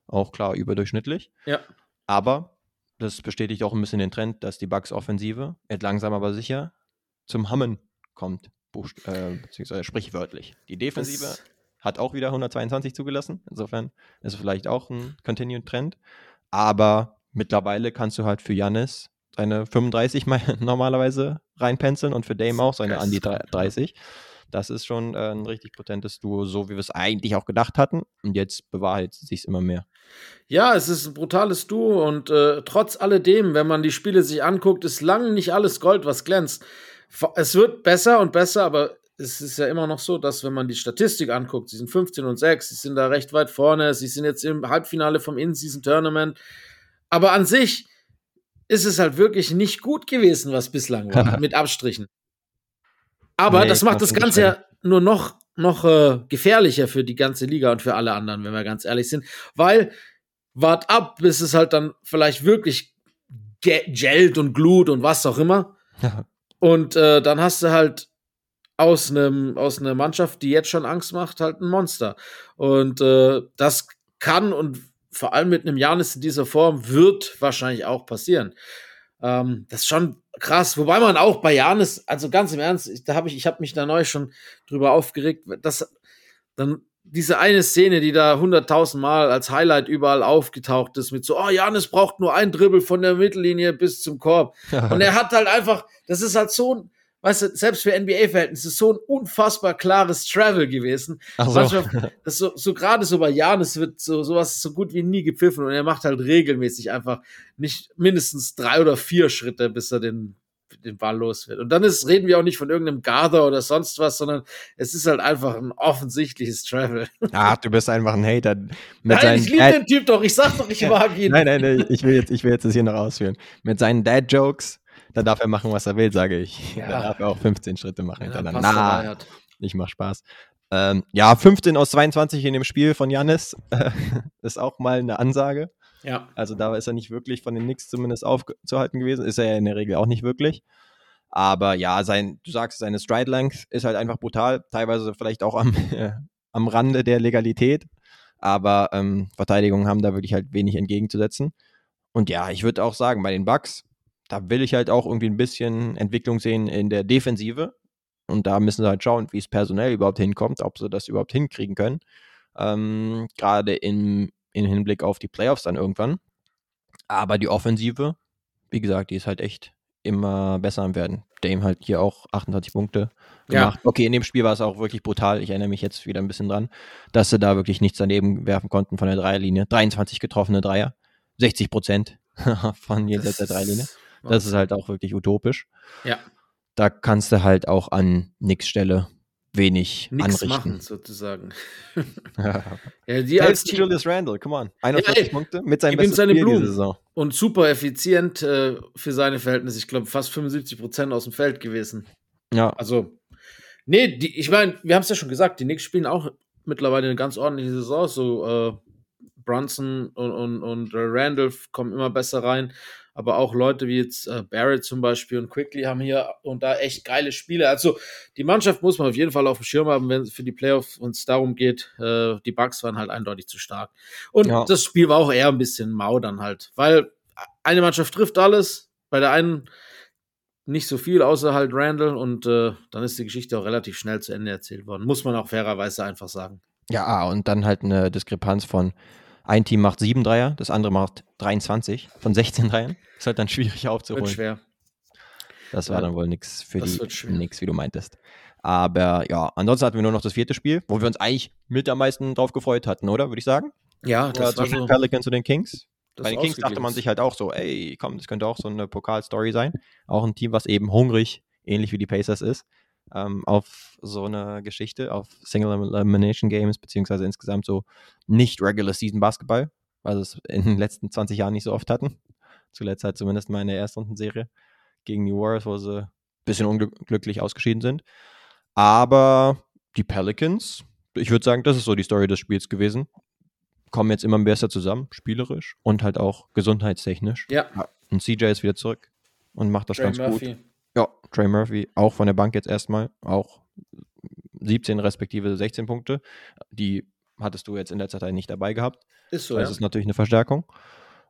Auch klar überdurchschnittlich. Ja. Aber das bestätigt auch ein bisschen den Trend, dass die Bugs Offensive jetzt langsam aber sicher zum Hammen kommt, äh, beziehungsweise sprichwörtlich. Die Defensive das hat auch wieder 122 zugelassen. Insofern ist es vielleicht auch ein Continued Trend. Aber mittlerweile kannst du halt für Jannis seine 35 normalerweise reinpenseln und für Dame auch seine an die 30. Das ist schon äh, ein richtig potentes Duo, so wie wir es eigentlich auch gedacht hatten. Und jetzt bewahrheitet es sich immer mehr. Ja, es ist ein brutales Duo und äh, trotz alledem, wenn man die Spiele sich anguckt, ist lange nicht alles Gold, was glänzt. Es wird besser und besser, aber es ist ja immer noch so, dass wenn man die Statistik anguckt, sie sind 15 und 6, sie sind da recht weit vorne, sie sind jetzt im Halbfinale vom In-Season-Tournament. Aber an sich ist es halt wirklich nicht gut gewesen, was bislang war, mit Abstrichen. Aber nee, das macht das Ganze ja nur noch, noch äh, gefährlicher für die ganze Liga und für alle anderen, wenn wir ganz ehrlich sind. Weil, wart ab, bis es halt dann vielleicht wirklich gelt und glut und was auch immer. Und äh, dann hast du halt aus einem aus einer Mannschaft, die jetzt schon Angst macht, halt ein Monster. Und äh, das kann und vor allem mit einem Janis in dieser Form wird wahrscheinlich auch passieren. Ähm, das ist schon krass. Wobei man auch bei Janis, also ganz im Ernst, ich, da habe ich, ich habe mich da neu schon drüber aufgeregt, dass dann diese eine Szene, die da hunderttausend Mal als Highlight überall aufgetaucht ist, mit so, oh, Janis braucht nur ein Dribbel von der Mittellinie bis zum Korb. und er hat halt einfach, das ist halt so ein weißt du, selbst für NBA-Verhältnisse so ein unfassbar klares Travel gewesen. Ach so. Manchmal, das so, so gerade so bei Janis wird so sowas so gut wie nie gepfiffen und er macht halt regelmäßig einfach nicht mindestens drei oder vier Schritte, bis er den den Ball los wird. Und dann ist, reden wir auch nicht von irgendeinem Gather oder sonst was, sondern es ist halt einfach ein offensichtliches Travel. Ah, du bist einfach ein Hater. Mit Nein, seinen ich liebe den Typ doch, ich sag doch, ich mag ihn. Nein, nein, nein, ich will jetzt, ich will jetzt das hier noch ausführen. Mit seinen Dad-Jokes, da darf er machen, was er will, sage ich. Ja. Da darf er auch 15 Schritte machen. Hintereinander. Na, hat. ich mach Spaß. Ähm, ja, 15 aus 22 in dem Spiel von Jannis ist auch mal eine Ansage. Ja, Also da ist er nicht wirklich von den Knicks zumindest aufzuhalten gewesen. Ist er ja in der Regel auch nicht wirklich. Aber ja, sein, du sagst, seine Stride Length ist halt einfach brutal. Teilweise vielleicht auch am, äh, am Rande der Legalität. Aber ähm, Verteidigungen haben da wirklich halt wenig entgegenzusetzen. Und ja, ich würde auch sagen, bei den Bucks, da will ich halt auch irgendwie ein bisschen Entwicklung sehen in der Defensive. Und da müssen sie halt schauen, wie es personell überhaupt hinkommt, ob sie das überhaupt hinkriegen können. Ähm, Gerade im, im Hinblick auf die Playoffs dann irgendwann. Aber die Offensive, wie gesagt, die ist halt echt immer besser am werden. Dame halt hier auch 28 Punkte Ja. gemacht. Okay, in dem Spiel war es auch wirklich brutal. Ich erinnere mich jetzt wieder ein bisschen dran, dass sie da wirklich nichts daneben werfen konnten von der Dreierlinie. 23 getroffene Dreier, 60 Prozent von jenseits der Dreierlinie. Das ist halt auch wirklich utopisch. ja, Da kannst du halt auch an nix Stelle wenig nichts anrichten. machen, sozusagen. Ja, die als Team Julius Randle, come on. 41 ey, Punkte mit seinem besten seine Spiel diese Blumen. Saison. und super effizient äh, für seine Verhältnisse. Ich glaube, fast 75 Prozent aus dem Feld gewesen. Ja, Also, nee, die, ich meine, wir haben es ja schon gesagt, die Knicks spielen auch mittlerweile eine ganz ordentliche Saison. So, äh, Brunson und, und, und Randolph kommen immer besser rein. Aber auch Leute wie jetzt äh, Barrett zum Beispiel und Quickly haben hier und da echt geile Spiele. Also die Mannschaft muss man auf jeden Fall auf dem Schirm haben, wenn es für die Playoffs uns darum geht. Äh, die Bucks waren halt eindeutig zu stark. Und Ja. das Spiel war auch eher ein bisschen mau dann halt, weil eine Mannschaft trifft alles, bei der einen nicht so viel, außer halt Randall und äh, dann ist die Geschichte auch relativ schnell zu Ende erzählt worden. Muss man auch fairerweise einfach sagen. Ja, und dann halt eine Diskrepanz von ein Team macht sieben Dreier, das andere macht 23 von 16 Dreiern. Ist halt dann schwierig Wird aufzuholen. schwer. Das war Ja, dann wohl nix für das die wird schwer. nix, wie du meintest. Aber ja, ansonsten hatten wir nur noch das vierte Spiel, wo wir uns eigentlich mit am meisten drauf gefreut hatten, oder? Würde ich sagen? Ja, Ja, das war zwischen so. den Pelicans und den Kings. Bei den Kings dachte man sich halt auch so, ey, komm, das könnte auch so eine Pokalstory sein. Auch ein Team, was eben hungrig, ähnlich wie die Pacers ist, ähm, auf so eine Geschichte, auf Single Elimination Games, beziehungsweise insgesamt so nicht Regular Season Basketball, weil sie es in den letzten 20 Jahren nicht so oft hatten. Zuletzt halt zumindest mal in der Erstrundenserie gegen die Warriors, wo sie ein bisschen unglücklich ausgeschieden sind. Aber die Pelicans, ich würde sagen, das ist so die Story des Spiels gewesen. Kommen jetzt immer besser zusammen, spielerisch und halt auch gesundheitstechnisch. Ja, Und CJ ist wieder zurück und macht das Trey ganz gut. Murphy. Ja, Trey Murphy auch von der Bank jetzt erstmal, auch 17 respektive 16 Punkte. Die hattest du jetzt in letzter Zeit nicht dabei gehabt. Ist so, das ja. ist natürlich eine Verstärkung.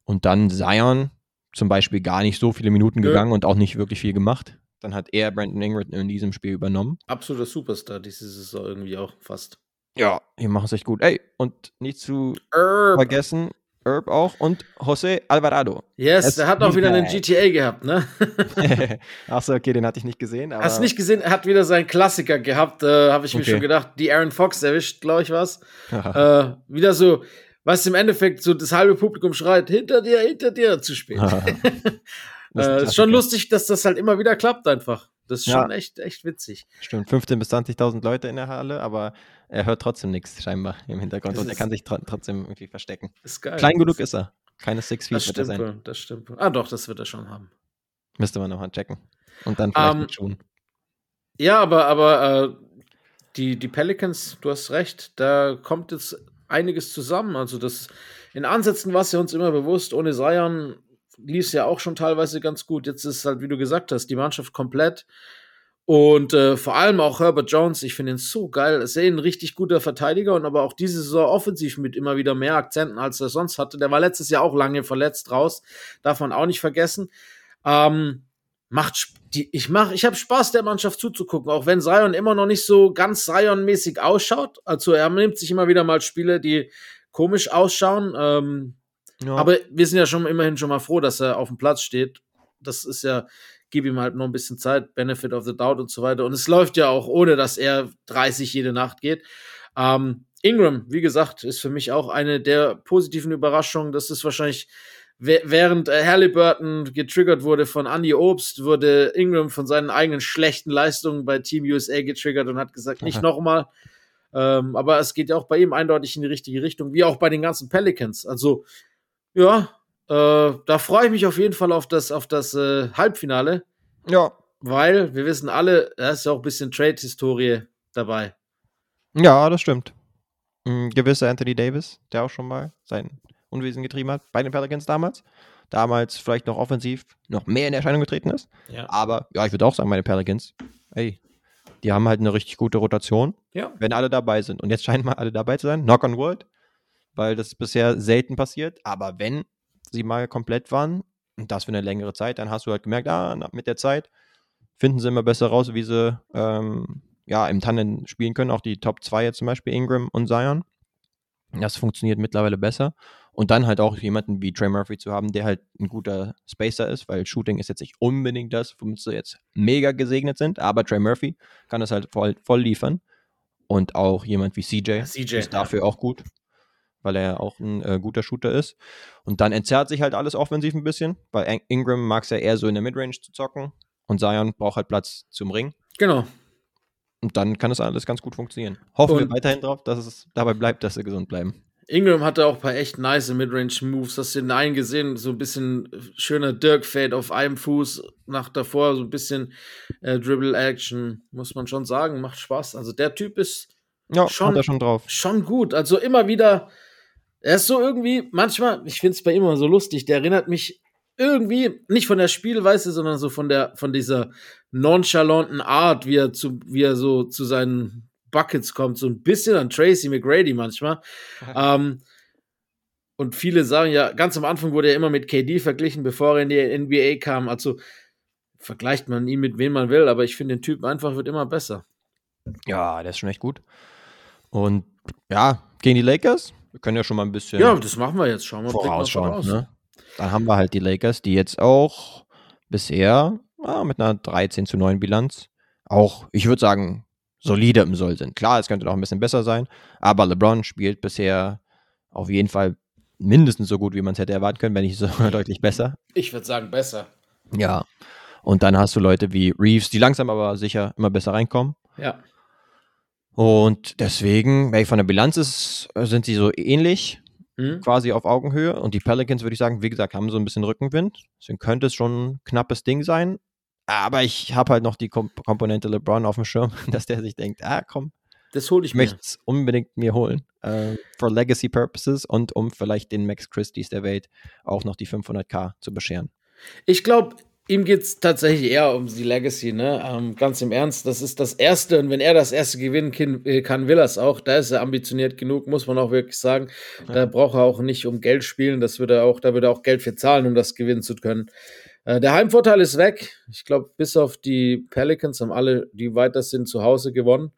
Und dann Zion zum Beispiel gar nicht so viele Minuten Nö. gegangen und auch nicht wirklich viel gemacht. Dann hat er Brandon Ingram in diesem Spiel übernommen. Absoluter Superstar diese Saison irgendwie auch fast. Ja, hier machen es echt gut. Ey, und nicht zu Herb. vergessen, Herb auch und José Alvarado. Yes, Es der hat auch wieder einen. GTA gehabt, ne? Achso, okay, den hatte ich nicht gesehen. Hast du nicht gesehen? Er hat wieder seinen Klassiker gehabt, äh, habe ich mir Okay. schon gedacht. Die Aaron Fox erwischt, glaube ich, was. äh, wieder so, was im Endeffekt so das halbe Publikum schreit, hinter dir, hinter dir, zu spät. Äh, ist schon lustig, dass das halt immer wieder klappt einfach. Das ist Ja. schon echt, echt witzig. Stimmt, 15.000 bis 20.000 Leute in der Halle, aber er hört trotzdem nichts scheinbar im Hintergrund Das und er kann sich tro trotzdem irgendwie verstecken. Ist geil. Klein genug ist er. Keine Six Feet Das wird er sein. das stimmt. Ah, doch, das wird er schon haben. Müsste man nochmal checken. Und dann vielleicht Ähm, mit Schuhen. Ja, aber, aber äh, die, die Pelicans, du hast recht, da kommt jetzt einiges zusammen. Also das in Ansätzen war es ja uns immer bewusst, ohne Zion lief ja auch schon teilweise ganz gut. Jetzt ist halt, wie du gesagt hast, die Mannschaft komplett. Und äh, vor allem auch Herbert Jones, ich finde ihn so geil. Ist eh ein richtig guter Verteidiger und aber auch diese Saison offensiv mit immer wieder mehr Akzenten, als er sonst hatte. Der war letztes Jahr auch lange verletzt raus, darf man auch nicht vergessen. Ähm, macht die, ich mach, ich habe Spaß der Mannschaft zuzugucken, auch wenn Zion immer noch nicht so ganz Zion-mäßig ausschaut. Also er nimmt sich immer wieder mal Spiele, die komisch ausschauen. Ähm, Ja. aber wir sind ja schon immerhin schon mal froh, dass er auf dem Platz steht. Das ist ja gib ihm halt noch ein bisschen Zeit, Benefit of the Doubt und so weiter. Und es läuft ja auch, ohne dass er 30 jede Nacht geht. Ähm, Ingram, wie gesagt, ist für mich auch eine der positiven Überraschungen. Das ist wahrscheinlich, während äh, Halliburton getriggert wurde von Andy Obst, wurde Ingram von seinen eigenen schlechten Leistungen bei Team USA getriggert und hat gesagt, nicht nochmal. Ähm, aber es geht ja auch bei ihm eindeutig in die richtige Richtung, wie auch bei den ganzen Pelicans. Also, ja, äh, da freue ich mich auf jeden Fall auf das, auf das äh, Halbfinale. Ja. Weil wir wissen alle, da ist ja auch ein bisschen Trade-Historie dabei. Ja, das stimmt. Ein gewisser Anthony Davis, der auch schon mal sein Unwesen getrieben hat, bei den Pelicans damals. Damals vielleicht noch offensiv noch mehr in Erscheinung getreten ist. Ja. Aber ja, ich würde auch sagen, meine Pelicans, ey, die haben halt eine richtig gute Rotation, Ja. wenn alle dabei sind. Und jetzt scheinen mal alle dabei zu sein. Knock on wood, weil das bisher selten passiert. Aber wenn sie mal komplett waren, und das für eine längere Zeit, dann hast du halt gemerkt, ah, mit der Zeit finden sie immer besser raus, wie sie ähm, ja, im Tandem spielen können. Auch die Top 2 jetzt zum Beispiel, Ingram und Zion. Das funktioniert mittlerweile besser. Und dann halt auch jemanden wie Trey Murphy zu haben, der halt ein guter Spacer ist, weil Shooting ist jetzt nicht unbedingt das, womit sie jetzt mega gesegnet sind, aber Trey Murphy kann das halt voll, voll liefern. Und auch jemand wie CJ, CJ, ist dafür auch gut, weil er auch ein äh, guter Shooter ist. Und dann entzerrt sich halt alles offensiv ein bisschen, weil In- Ingram mag es ja eher so in der Midrange zu zocken und Zion braucht halt Platz zum Ring. Genau. Und dann kann das alles ganz gut funktionieren. Hoffen wir Und- weiterhin drauf, dass es dabei bleibt, dass sie gesund bleiben. Ingram hatte auch ein paar echt nice Midrange-Moves. Hast du den einen gesehen? So ein bisschen schöner Dirk-Fade auf einem Fuß nach davor, so ein bisschen äh, Dribble-Action, muss man schon sagen. Macht Spaß. Also der Typ ist Ja, Schon- schon drauf. schon gut. Also immer wieder, er ist so irgendwie, manchmal, ich finde es bei ihm immer so lustig, der erinnert mich irgendwie, nicht von der Spielweise, sondern so von der, von dieser nonchalanten Art, wie er zu, wie er so zu seinen Buckets kommt, so ein bisschen an Tracy McGrady manchmal. ähm, und viele sagen ja, ganz am Anfang wurde er immer mit KD verglichen, bevor er in die NBA kam. Also vergleicht man ihn mit wem man will, aber ich finde den Typen einfach wird immer besser. Ja, der ist schon echt gut. Und ja, gegen die Lakers, wir können ja schon mal ein bisschen Ja, das machen wir jetzt. Schauen wir vorausschauen. voraus. Ne? Dann haben wir halt die Lakers, die jetzt auch bisher ah, mit einer 13 zu 9 Bilanz auch, ich würde sagen, solide im Soll sind. Klar, es könnte noch ein bisschen besser sein, aber LeBron spielt bisher auf jeden Fall mindestens so gut, wie man es hätte erwarten können, wenn nicht sogar deutlich besser. Ich würde sagen, besser. Ja. Und dann hast du Leute wie Reeves, die langsam aber sicher immer besser reinkommen. Ja. Und deswegen, ey, von der Bilanz ist, sind sie so ähnlich, Hm? quasi auf Augenhöhe. Und die Pelicans, würde ich sagen, wie gesagt, haben so ein bisschen Rückenwind. Deswegen könnte es schon ein knappes Ding sein. Aber ich habe halt noch die Kom Komponente LeBron auf dem Schirm, dass der sich denkt, ah komm, Das hole ich ich möchte es unbedingt mir holen. Äh, for Legacy Purposes und um vielleicht den Max Christie's der Welt auch noch die 500k zu bescheren. Ich glaube, ihm geht es tatsächlich eher um die Legacy, ne? Ähm, ganz im Ernst, das ist das Erste und wenn er das Erste gewinnen kann, äh, kann will er es auch. Da ist er ambitioniert genug, muss man auch wirklich sagen. Da braucht er auch nicht um Geld spielen, das würde er auch, da würde er auch Geld für zahlen, um das gewinnen zu können. Äh, der Heimvorteil ist weg. Ich glaube, bis auf die Pelicans haben alle, die weiter sind, zu Hause gewonnen.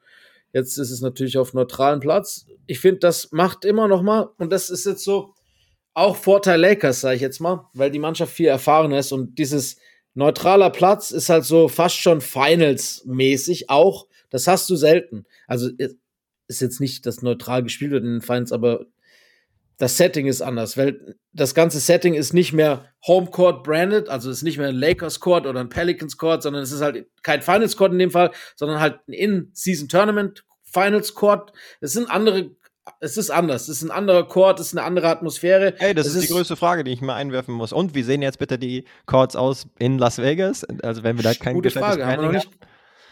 Jetzt ist es natürlich auf neutralem Platz. Ich finde, das macht immer noch mal, und das ist jetzt so auch Vorteil Lakers, sage ich jetzt mal, weil die Mannschaft viel erfahrener ist und dieses neutraler Platz ist halt so fast schon Finals-mäßig auch. Das hast du selten. Also ist jetzt nicht, dass neutral gespielt wird in den Finals, aber das Setting ist anders, weil das ganze Setting ist nicht mehr Homecourt branded, also ist nicht mehr ein Lakers Court oder ein Pelicans Court, sondern es ist halt kein Finals Court in dem Fall, sondern halt ein In-Season Tournament Finals Court. Es sind andere, es ist anders, es ist ein anderer Court, es ist eine andere Atmosphäre. Hey, das Es ist, die größte Frage, die ich mal einwerfen muss. Und wie sehen jetzt bitte die Courts aus in Las Vegas? Also wenn wir da kein Gute Frage, haben wir noch nicht.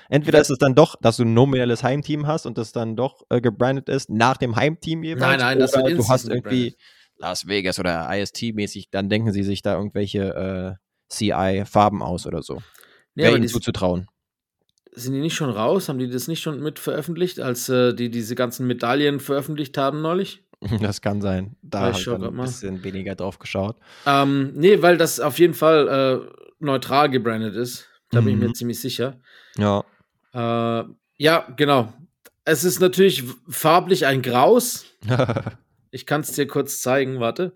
Entweder ist es dann doch, dass du ein nominelles Heimteam hast und das dann doch äh, gebrandet ist nach dem Heimteam jeweils. Nein, nein, das du hast irgendwie Las Vegas oder IST-mäßig, dann denken sie sich da irgendwelche äh, CI-Farben aus oder so. Nee, Wäre ihnen zuzutrauen. Sind die nicht schon raus? Haben die das nicht schon mit veröffentlicht, als äh, die diese ganzen Medaillen veröffentlicht haben neulich? Das kann sein. Da habe ich grad ein mal. bisschen weniger drauf geschaut. Ähm, nee, weil das auf jeden Fall äh, neutral gebrandet ist. Da bin ich Mhm. mir ziemlich sicher. Ja. Äh, ja, genau. Es ist natürlich farblich ein Graus. Ich kann es dir kurz zeigen, warte.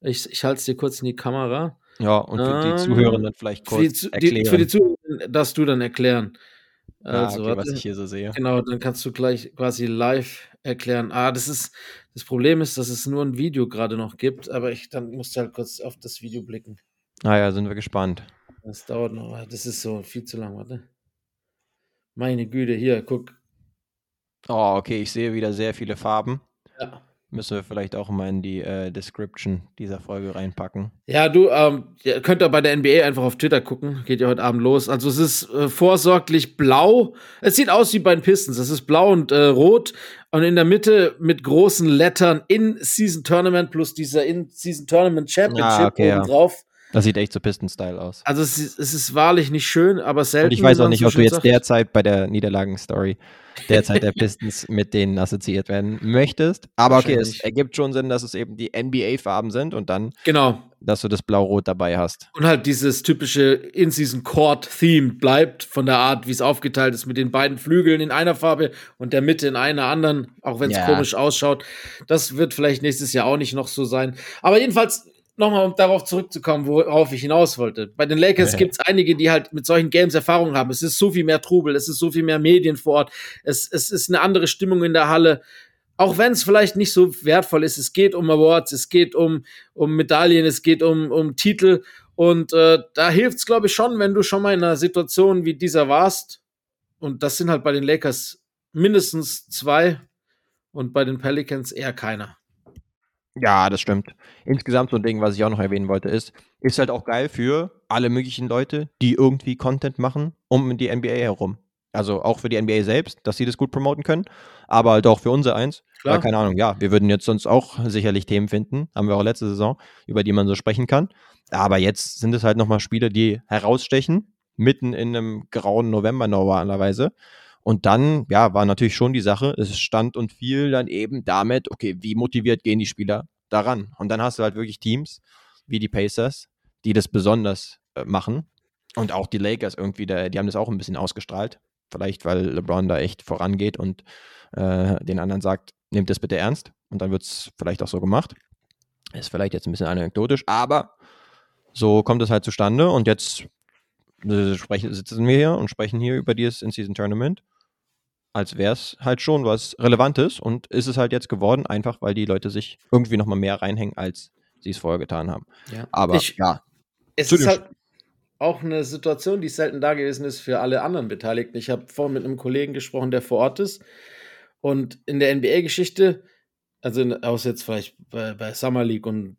Ich, ich halte es dir kurz in die Kamera. Ja, und für die Ähm, Zuhörenden vielleicht Für die, kurz Zu- die, erklären, für die Zuhörer darfst du dann erklären. Ah, Also, okay, was ich hier so sehe. Genau, dann kannst du gleich quasi live erklären. Ah, das ist, das Problem ist, dass es nur ein Video gerade noch gibt, aber ich, dann musst du halt kurz auf das Video blicken. Naja, sind wir gespannt. Das dauert noch, das ist so viel zu lang, warte. Meine Güte, hier, guck. Oh, okay, ich sehe wieder sehr viele Farben. Ja. Müssen wir vielleicht auch mal in die äh, Description dieser Folge reinpacken. Ja, du ähm, ihr könnt ihr bei der NBA einfach auf Twitter gucken. Geht ja heute Abend los. Also es ist äh, vorsorglich blau. Es sieht aus wie bei den Pistons. Es ist blau und äh, rot. Und in der Mitte mit großen Lettern In-Season Tournament plus dieser In-Season Tournament Championship Ah, okay, ja. oben drauf. Das sieht echt so Pisten-Style aus. Also es ist, es ist wahrlich nicht schön, aber selten. Und ich weiß auch nicht, so ob du jetzt derzeit bei der Niederlagen-Story derzeit der Pistons mit denen assoziiert werden möchtest. Aber okay, es ergibt schon Sinn, dass es eben die NBA-Farben sind und dann, Genau. dass du das Blau-Rot dabei hast. Und halt dieses typische In-Season-Court-Theme bleibt von der Art, wie es aufgeteilt ist, mit den beiden Flügeln in einer Farbe und der Mitte in einer anderen, auch wenn es Ja. komisch ausschaut. Das wird vielleicht nächstes Jahr auch nicht noch so sein. Aber jedenfalls, nochmal, um darauf zurückzukommen, worauf ich hinaus wollte. Bei den Lakers Ja. gibt es einige, die halt mit solchen Games Erfahrung haben. Es ist so viel mehr Trubel, es ist so viel mehr Medien vor Ort, es, es ist eine andere Stimmung in der Halle. Auch wenn es vielleicht nicht so wertvoll ist, es geht um Awards, es geht um, um Medaillen, es geht um, um Titel. Und äh, da hilft es, glaube ich, schon, wenn du schon mal in einer Situation wie dieser warst. Und das sind halt bei den Lakers mindestens zwei und bei den Pelicans eher keiner. Ja, das stimmt. Insgesamt so ein Ding, was ich auch noch erwähnen wollte, ist, ist halt auch geil für alle möglichen Leute, die irgendwie Content machen um die NBA herum. Also auch für die NBA selbst, dass sie das gut promoten können, aber halt auch für unser eins. Klar. Weil, keine Ahnung, ja, wir würden jetzt sonst auch sicherlich Themen finden, haben wir auch letzte Saison, über die man so sprechen kann. Aber jetzt sind es halt nochmal Spiele, die herausstechen, mitten in einem grauen November normalerweise. Und dann, ja, war natürlich schon die Sache, es stand und fiel dann eben damit, okay, wie motiviert gehen die Spieler daran? Und dann hast du halt wirklich Teams wie die Pacers, die das besonders äh, machen. Und auch die Lakers irgendwie, da, die haben das auch ein bisschen ausgestrahlt. Vielleicht, weil LeBron da echt vorangeht und äh, den anderen sagt, nehmt das bitte ernst. Und dann wird es vielleicht auch so gemacht. Ist vielleicht jetzt ein bisschen anekdotisch, aber so kommt es halt zustande. Und jetzt äh, sprechen, sitzen wir hier und sprechen hier über dieses In-Season-Tournament als wäre es halt schon was Relevantes und ist es halt jetzt geworden, einfach weil die Leute sich irgendwie nochmal mehr reinhängen, als sie es vorher getan haben. Ja. Aber Ich- ja, Es ist halt auch eine Situation, die selten da gewesen ist für alle anderen Beteiligten. Ich habe vorhin mit einem Kollegen gesprochen, der vor Ort ist. Und in der NBA-Geschichte, also in, außer jetzt vielleicht bei, bei Summer League und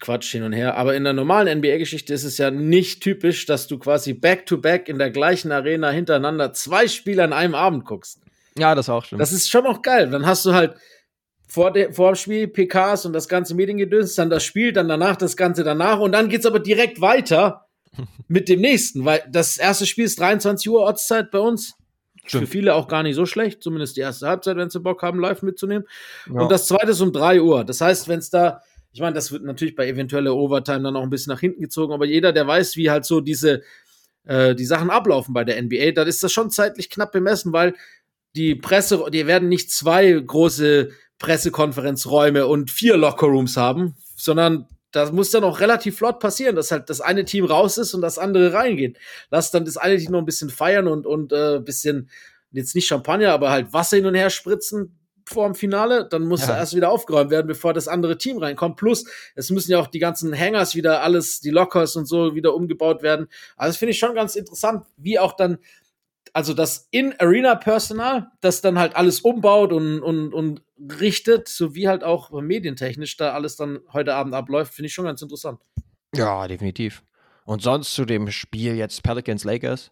Quatsch hin und her, aber in der normalen NBA-Geschichte ist es ja nicht typisch, dass du quasi back-to-back in der gleichen Arena hintereinander zwei Spiele an einem Abend guckst. Ja, das auch schlimm. Das ist schon auch geil. Dann hast du halt vor, der, vor dem Spiel PKs und das ganze Mediengedöns, dann das Spiel, dann danach das Ganze danach und dann geht's aber direkt weiter mit dem nächsten, weil das erste Spiel ist 23 Uhr Ortszeit bei uns. Für Stimmt. viele auch gar nicht so schlecht, zumindest die erste Halbzeit, wenn sie Bock haben, live mitzunehmen. ja. Und das zweite ist um 3 Uhr. Das heißt, wenn es da, ich meine, das wird natürlich bei eventueller Overtime dann auch ein bisschen nach hinten gezogen, aber jeder, der weiß, wie halt so diese, äh, die Sachen ablaufen bei der NBA, dann ist das schon zeitlich knapp bemessen, weil die Presse, die werden nicht zwei große Pressekonferenzräume und vier Lockerrooms haben, sondern das muss dann auch relativ flott passieren, dass halt das eine Team raus ist und das andere reingeht. Lass dann das eine Team noch ein bisschen feiern und, und äh, bisschen, jetzt nicht Champagner, aber halt Wasser hin und her spritzen vor dem Finale, dann muss Ja. da erst wieder aufgeräumt werden, bevor das andere Team reinkommt. Plus, es müssen ja auch die ganzen Hangers wieder alles, die Lockers und so wieder umgebaut werden. Also das finde ich schon ganz interessant, wie auch dann, also das In-Arena-Personal, das dann halt alles umbaut und, und, und richtet, sowie halt auch medientechnisch da alles dann heute Abend abläuft, finde ich schon ganz interessant. ja, definitiv. Und sonst zu dem Spiel jetzt Pelicans Lakers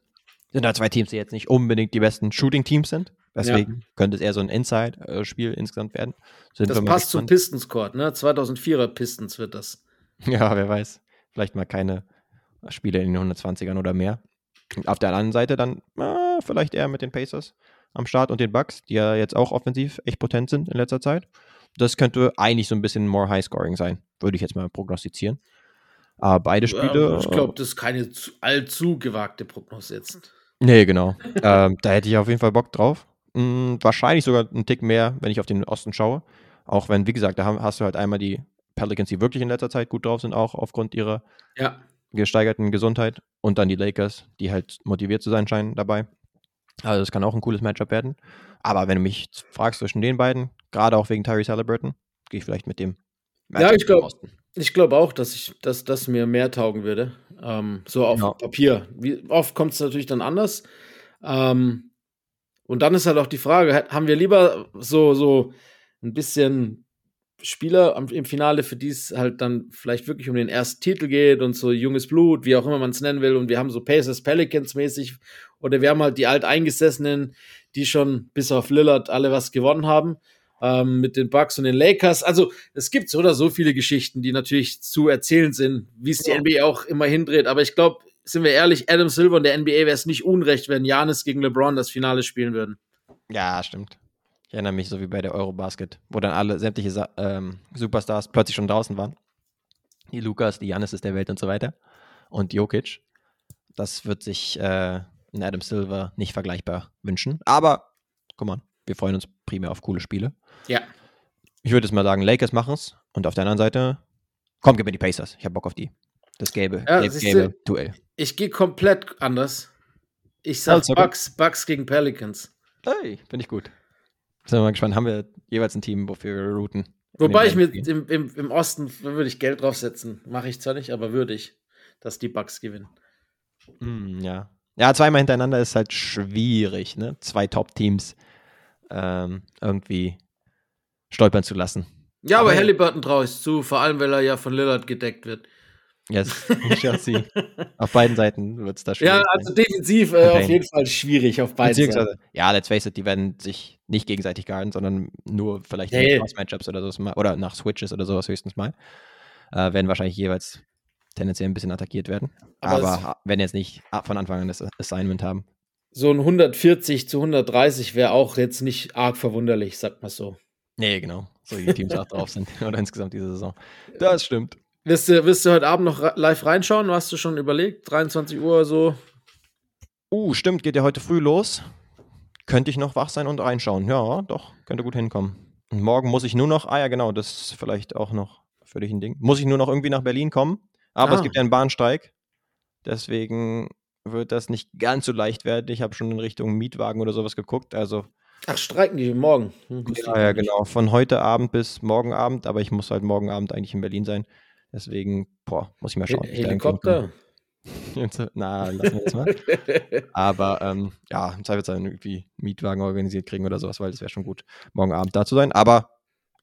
sind da zwei Teams, die jetzt nicht unbedingt die besten Shooting-Teams sind. Deswegen könnte es eher so ein Inside-Spiel insgesamt werden. Sind Das passt zum. Pistons-Court, ne? 2004er Pistons wird das. Ja, wer weiß. Vielleicht mal keine Spiele in den 120ern oder mehr. Auf der anderen Seite dann äh, vielleicht eher mit den Pacers am Start und den Bucks, die ja jetzt auch offensiv echt potent sind in letzter Zeit. Das könnte eigentlich so ein bisschen more High-Scoring sein, würde ich jetzt mal prognostizieren. Aber beide Spiele. Ich glaube, das ist keine zu, allzu gewagte Prognose jetzt. Nee, genau. ähm, da hätte ich auf jeden Fall Bock drauf. Mm, wahrscheinlich sogar einen Tick mehr, wenn ich auf den Osten schaue. Auch wenn, wie gesagt, da hast du halt einmal die Pelicans, die wirklich in letzter Zeit gut drauf sind, auch aufgrund ihrer Ja. Gesteigerten Gesundheit und dann die Lakers, die halt motiviert zu sein scheinen dabei. Also das kann auch ein cooles Matchup werden. Aber wenn du mich fragst zwischen den beiden, gerade auch wegen Tyrese Halliburton, gehe ich vielleicht mit dem. Ja, ich glaube ich glaub auch, dass, ich, dass das mir mehr taugen würde. Ähm, so auf Ja. Papier. Wie, oft kommt es natürlich dann anders. Ähm, und dann ist halt auch die Frage, ha- haben wir lieber so, so ein bisschen Spieler im Finale, für die es halt dann vielleicht wirklich um den ersten Titel geht und so junges Blut, wie auch immer man es nennen will. Und wir haben so Pacers Pelicans mäßig. Oder wir haben halt die Alteingesessenen, die schon bis auf Lillard alle was gewonnen haben. Ähm, mit den Bucks und den Lakers. Also es gibt so oder so viele Geschichten, die natürlich zu erzählen sind, wie es die Ja. NBA auch immer hindreht. Aber ich glaube, sind wir ehrlich, Adam Silver und der NBA wäre es nicht unrecht, wenn Janis gegen LeBron das Finale spielen würden. Ja, stimmt. Ich erinnere mich so wie bei der Eurobasket, wo dann alle sämtliche Sa ähm, Superstars plötzlich schon draußen waren. Die Lukas, die Janis der Welt und so weiter. Und Jokic. Das wird sich äh, ein Adam Silver nicht vergleichbar wünschen. Aber, guck mal, wir freuen uns primär auf coole Spiele. Ja. Ich würde jetzt mal sagen, Lakers machen es. Und auf der anderen Seite, komm, gib mir die Pacers. Ich habe Bock auf die. Das gelbe, Ja, gelb- siehste- gelbe Duell. Ich gehe komplett anders. Ich sag Also, Bucks, Bucks gegen Pelicans. Hey, finde ich gut. Sind wir mal gespannt. Haben wir jeweils ein Team, wofür wir routen? Wobei ich mir im, im, im Osten würde ich Geld draufsetzen. Mache ich zwar nicht, aber würde ich, dass die Bucks gewinnen. Hm, ja. Ja, zweimal hintereinander ist halt schwierig, ne? Zwei Top-Teams ähm, irgendwie stolpern zu lassen. Ja, aber Aber- Halliburton traue ich zu, vor allem, weil er ja von Lillard gedeckt wird. Yes, Chelsea. auf beiden Seiten wird es da schwierig Ja, sein. also defensiv äh, auf jeden Fall schwierig auf beiden Seiten. Ja, let's face it, die werden sich nicht gegenseitig guarden, sondern nur vielleicht Nee. in Cross-Matchups oder sowas mal, oder nach Switches oder sowas höchstens mal. Äh, werden wahrscheinlich jeweils tendenziell ein bisschen attackiert werden. Aber Aber, werden jetzt nicht von Anfang an das Assignment haben. So ein 140 zu 130 wäre auch jetzt nicht arg verwunderlich, sagt man so. Nee, genau. So wie die Teams auch drauf sind. Oder insgesamt diese Saison. Das stimmt. Wirst du, wirst du heute Abend noch live reinschauen? Hast du schon überlegt? 23 Uhr so? Uh, stimmt, geht ja heute früh los. Könnte ich noch wach sein und reinschauen? Ja, doch, könnte gut hinkommen. Und morgen muss ich nur noch, ah ja, genau, das ist vielleicht auch noch für dich ein Ding. Muss ich nur noch irgendwie nach Berlin kommen, aber Ah. es gibt ja einen Bahnstreik. Deswegen wird das nicht ganz so leicht werden. Ich habe schon in Richtung Mietwagen oder sowas geguckt. Also, Ach, streiken die morgen. Hm, ja, ja, genau. Von heute Abend bis morgen Abend, aber ich muss halt morgen Abend eigentlich in Berlin sein. Deswegen, boah, muss ich mal schauen. Helikopter. Na, lassen wir jetzt mal. Aber ähm, ja, im Zweifelsfall irgendwie Mietwagen organisiert kriegen oder sowas, weil das wäre schon gut, morgen Abend da zu sein. Aber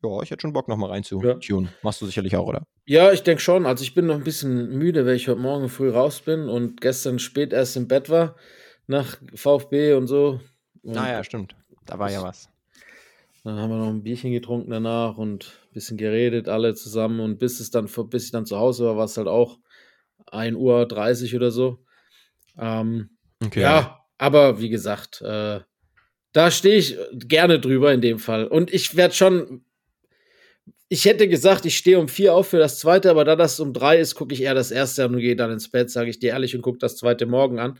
ja, ich hätte schon Bock, nochmal rein zu Ja. Machst du sicherlich auch, oder? Ja, ich denke schon. Also ich bin noch ein bisschen müde, weil ich heute Morgen früh raus bin und gestern spät erst im Bett war, nach VfB und so. Und Ah ja, stimmt. Da war ja was. Dann haben wir noch ein Bierchen getrunken danach und bisschen geredet, alle zusammen. Und bis es dann, bis ich dann zu Hause war, war es halt auch 1 Uhr 30 oder so. Ähm, Okay. ja, aber wie gesagt, äh, da stehe ich gerne drüber in dem Fall. Und ich werde schon. Ich hätte gesagt, ich stehe um vier auf für das zweite, aber da das um drei ist, gucke ich eher das erste an und gehe dann ins Bett, sage ich dir ehrlich, und gucke das zweite morgen an.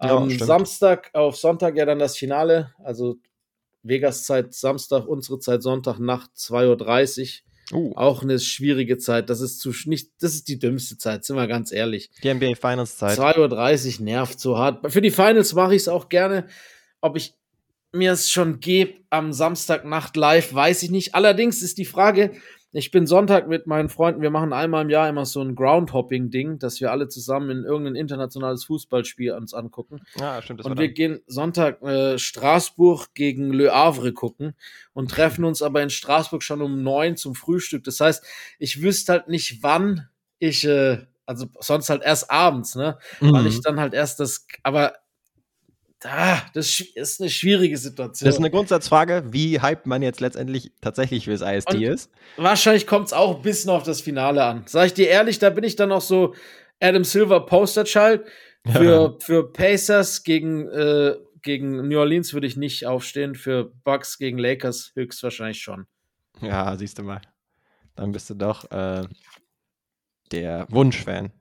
Ja, Am stimmt. Samstag auf Sonntag ja dann das Finale, also Vegas Zeit Samstag, unsere Zeit Sonntag Nacht 2.30 Uhr. Uh, Auch eine schwierige Zeit. Das ist zu nicht, das ist die dümmste Zeit, sind wir ganz ehrlich. die NBA Finals Zeit. 2.30 Uhr nervt so hart. Für die Finals mache ich es auch gerne. Ob ich mir es schon gebe am Samstagnacht live, weiß ich nicht. Allerdings ist die Frage, ich bin Sonntag mit meinen Freunden, wir machen einmal im Jahr immer so ein Groundhopping-Ding, dass wir alle zusammen in irgendein internationales Fußballspiel uns angucken. Ja, stimmt. Das Und wir dann. gehen Sonntag äh, Straßburg gegen Le Havre gucken und treffen uns aber in Straßburg schon um neun zum Frühstück. Das heißt, ich wüsste halt nicht, wann ich, äh, also sonst halt erst abends, ne? Weil ich Mhm. dann halt erst das, aber ah, das ist eine schwierige Situation. Das ist eine Grundsatzfrage, wie hyped man jetzt letztendlich tatsächlich fürs IST Und- ist. Wahrscheinlich kommt es auch ein bisschen auf das Finale an. Sag ich dir ehrlich, da bin ich dann auch so Adam Silver Posterchild. Für, für Pacers gegen, äh, gegen New Orleans würde ich nicht aufstehen. Für Bucks gegen Lakers höchstwahrscheinlich schon. Ja, siehst du mal. Dann bist du doch äh, der Wunschfan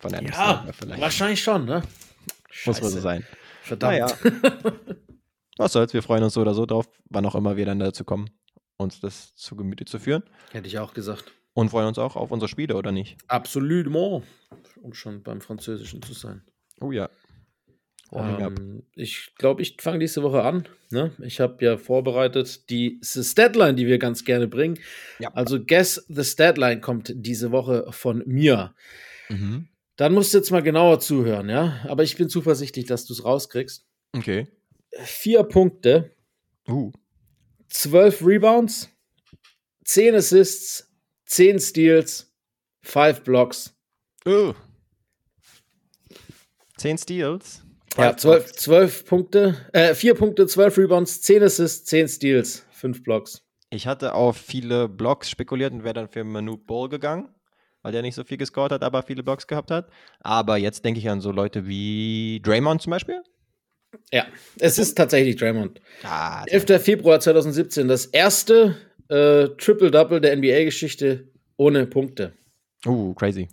von Adam Ja, Silver vielleicht. wahrscheinlich schon, ne? Muss wohl so Scheiße. sein. Verdammt. Naja. Was soll's, wir freuen uns so oder so drauf, wann auch immer wir dann dazu kommen, uns das zu Gemüte zu führen. Hätte ich auch gesagt. Und freuen uns auch auf unsere Spiele, oder nicht? Absolutement. um schon beim Französischen zu sein. Oh ja. Ähm, ich glaube, ich fange diese Woche an. Ne? Ich habe ja vorbereitet die Statline, die wir ganz gerne bringen. Ja. Also Guess the Statline kommt diese Woche von mir. Mhm. Dann musst du jetzt mal genauer zuhören, ja. Aber ich bin zuversichtlich, dass du es rauskriegst. Okay. Vier Punkte, Uh. zwölf Rebounds, zehn Assists, zehn Steals, five Blocks. Uh. Zehn Steals. Ja, zwölf, zwölf Punkte, äh, vier Punkte, zwölf Rebounds, zehn Assists, zehn Steals, fünf Blocks. Ich hatte auf viele Blocks spekuliert und wäre dann für Manute Ball gegangen, weil der nicht so viel gescored hat, aber viele Blocks gehabt hat. Aber jetzt denke ich an so Leute wie Draymond zum Beispiel. Ja, es ist tatsächlich Draymond. Ah, 11. Februar 2017, das erste äh, Triple-Double der NBA-Geschichte ohne Punkte. uh, crazy.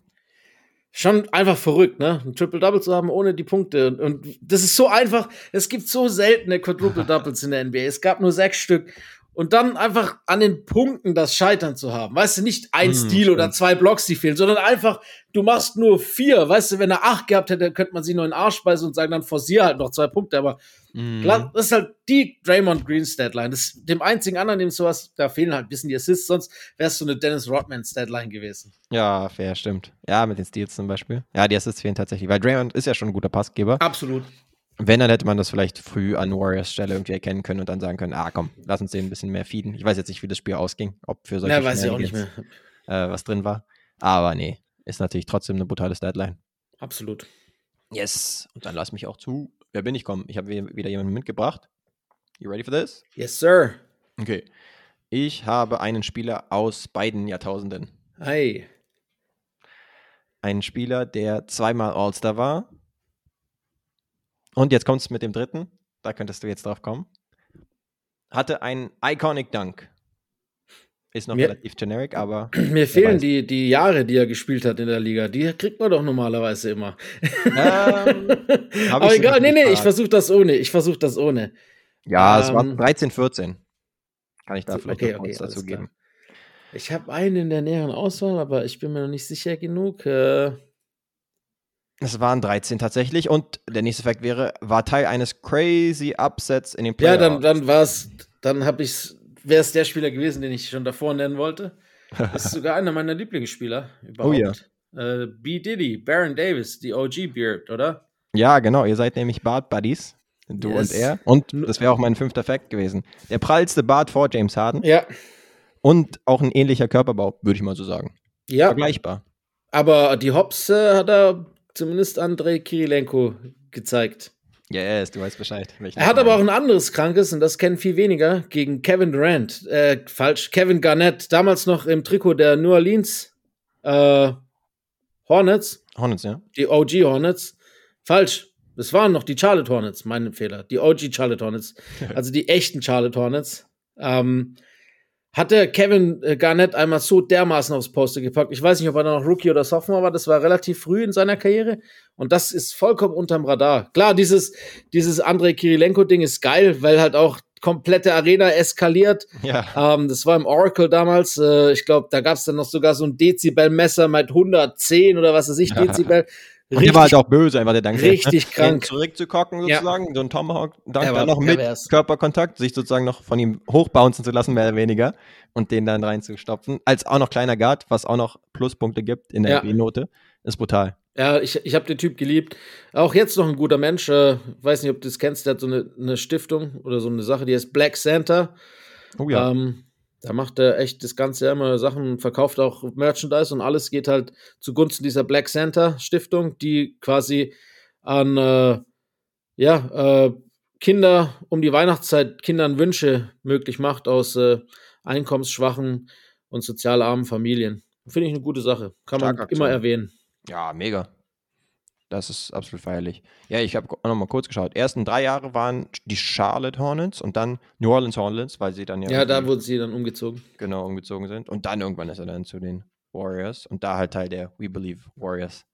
Schon einfach verrückt, ne? Ein Triple-Double zu haben ohne die Punkte. Und, und das ist so einfach. Es gibt so seltene Quadruple-Doubles in der NBA. Es gab nur sechs Stück. Und dann einfach an den Punkten das Scheitern zu haben. Weißt du, nicht ein Hm, Stil oder zwei Blocks, die fehlen, sondern einfach, du machst nur vier. Weißt du, wenn er acht gehabt hätte, könnte man sich nur in den Arsch beißen und sagen, dann forcier halt noch zwei Punkte. Aber. Klar, das ist halt die Draymond Green Statline. Das dem einzigen anderen, dem sowas, da fehlen halt ein bisschen die Assists, sonst es so eine Dennis Rodman Statline gewesen. Ja, fair, stimmt. Ja, mit den Steals zum Beispiel. Ja, die Assists fehlen tatsächlich, weil Draymond ist ja schon ein guter Passgeber. Absolut. Wenn, dann hätte man das vielleicht früh an Warriors Stelle irgendwie erkennen können und dann sagen können, ah komm, lass uns den ein bisschen mehr feeden. Ich weiß jetzt nicht, wie das Spiel ausging, ob für solche Ja, weiß ich auch nicht mehr. Äh, was drin war. Aber nee, ist natürlich trotzdem eine brutale Statline. Absolut. Yes. Und dann lass mich auch zu. Wer bin ich? Komm, ich habe wieder jemanden mitgebracht. You ready for this? Yes, sir. Okay. Ich habe einen Spieler aus beiden Jahrtausenden. Hey. Einen Spieler, der zweimal All-Star war. Und jetzt kommt es mit dem dritten. Da könntest du jetzt drauf kommen. Hatte einen Iconic Dunk. Ist noch Mir- relativ generic, aber Mir fehlen die, die Jahre, die er gespielt hat in der Liga. Die kriegt man doch normalerweise immer. Ähm, Aber egal, nee, nee, ich versuche das ohne. Ich versuche das ohne. ja, es war Ähm, 13, 14. Kann ich da so, vielleicht okay, noch okay, dazu klar. geben. Ich habe einen in der näheren Auswahl, aber ich bin mir noch nicht sicher genug. Äh, Es waren 13 tatsächlich und der nächste Fakt wäre, war Teil eines crazy Upsets in den ja, Playoffs. dann, dann war es, dann habe ich wäre es der Spieler gewesen, den ich schon davor nennen wollte. Das ist sogar einer meiner Lieblingsspieler Oh ja. überhaupt. Äh, B. Diddy, Baron Davis, die OG Beard, oder? Ja, genau, ihr seid nämlich Bart Buddies. Du Yes. und er. Und das wäre auch mein fünfter Fakt gewesen. Der prallste Bart vor James Harden Ja, und auch ein ähnlicher Körperbau, würde ich mal so sagen. ja. Vergleichbar. Aber die Hops äh, hat er zumindest Andrei Kirilenko gezeigt. Yes, du weißt Bescheid. Er hat aber auch ein anderes Krankes, und das kennen viel weniger, gegen Kevin Durant. Äh, falsch, Kevin Garnett, damals noch im Trikot der New Orleans äh, Hornets, Hornets, ja. die OG Hornets. Falsch, das waren noch die Charlotte Hornets, mein Fehler. Die OG Charlotte Hornets, also die echten Charlotte Hornets. Ähm, hatte Kevin äh, Garnett einmal so dermaßen aufs Poster gepackt. Ich weiß nicht, ob er noch Rookie oder Sophomore war. Das war relativ früh in seiner Karriere. Und das ist vollkommen unterm Radar. Klar, dieses, dieses Andrei Kirilenko-Ding ist geil, weil halt auch komplette Arena eskaliert. Ja. Ähm, das war im Oracle damals. Äh, ich glaube, da gab es dann noch sogar so ein Dezibel-Messer mit 110 oder was weiß ich, Dezibel. Und der war halt auch böse, einfach der Dank. richtig krank. Zurückzukocken Ja. sozusagen, so ein Tomahawk, Dank Er dann noch mit. Körperkontakt, sich sozusagen noch von ihm hochbouncen zu lassen, mehr oder weniger, und den dann reinzustopfen. Als auch noch kleiner Guard, was auch noch Pluspunkte gibt in der Ja. NBA-Note. Ist brutal. Ja, ich, ich habe den Typ geliebt. Auch jetzt noch ein guter Mensch. Äh, weiß nicht, ob du das kennst. Der hat so eine, eine Stiftung oder so eine Sache, die heißt Black Santa. Oh ja. Ähm, da macht er echt das ganze Jahr immer Sachen, verkauft auch Merchandise und alles geht halt zugunsten dieser Black Santa Stiftung, die quasi an äh, ja, äh, Kinder um die Weihnachtszeit Kindern Wünsche möglich macht aus äh, einkommensschwachen und sozial armen Familien. Finde ich eine gute Sache. Kann man Starke immer Aktion. erwähnen. Ja, mega. Das ist absolut feierlich. Ja, ich habe noch mal kurz geschaut. Ersten drei Jahre waren die Charlotte Hornets und dann New Orleans Hornets, weil sie dann ja, Ja, da wurden sie dann umgezogen. genau umgezogen sind. Und dann irgendwann ist er dann zu den Warriors und da halt Teil der We Believe Warriors.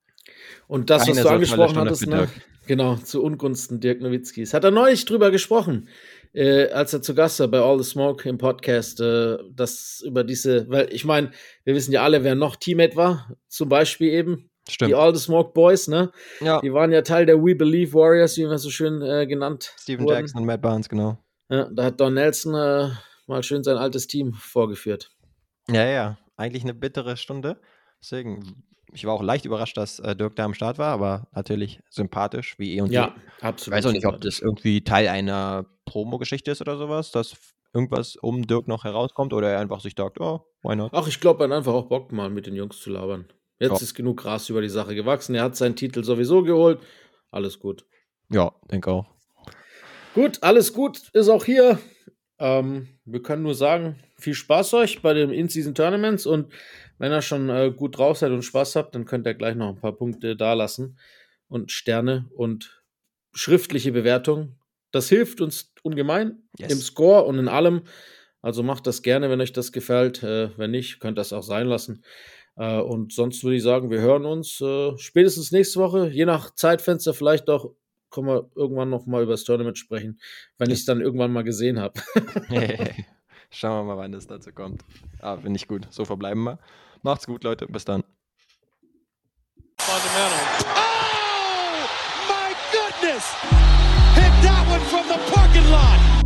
Und das, Keine was du angesprochen hattest, ne? genau, zu Ungunsten Dirk Nowitzkis. Hat er neulich drüber gesprochen, äh, als er zu Gast war bei All the Smoke im Podcast, äh, das über diese, weil ich meine, wir wissen ja alle, wer noch Teammate war, zum Beispiel eben Stimmt. Die All the Smoke Boys, ne? Ja, Die waren ja Teil der We Believe Warriors, wie wir so schön äh, genannt Steven wurden. Jackson und Matt Barnes, genau. Ja, da hat Don Nelson äh, mal schön sein altes Team vorgeführt. Ja, ja, eigentlich eine bittere Stunde. Deswegen, ich war auch leicht überrascht, dass äh, Dirk da am Start war, aber natürlich sympathisch, wie eh und Ja, je. absolut. Ich weiß auch nicht, ob das irgendwie Teil einer Promo-Geschichte ist oder sowas, dass irgendwas um Dirk noch herauskommt oder er einfach sich sagt, oh, why not? Ach, ich glaube, er hat einfach auch Bock, mal mit den Jungs zu labern. Jetzt Ja. ist genug Gras über die Sache gewachsen. Er hat seinen Titel sowieso geholt. Alles gut. Ja, denke auch. Gut, alles gut ist auch hier. Ähm, wir können nur sagen, viel Spaß euch bei den In-Season Tournaments und wenn ihr schon äh, gut drauf seid und Spaß habt, dann könnt ihr gleich noch ein paar Punkte dalassen und Sterne und schriftliche Bewertungen. Das hilft uns ungemein Yes. im Score und in allem. Also macht das gerne, wenn euch das gefällt. Äh, wenn nicht, könnt ihr das auch sein lassen. Äh, und sonst würde ich sagen, wir hören uns äh, spätestens nächste Woche, je nach Zeitfenster, vielleicht auch können wir irgendwann noch mal über das Tournament sprechen, wenn ich es dann irgendwann mal gesehen habe. Schauen wir mal, wann das dazu kommt. Ah, finde ich gut. So verbleiben wir. Macht's gut, Leute. Bis dann. Fundamental. Oh, my goodness! Hit that one from the parking lot.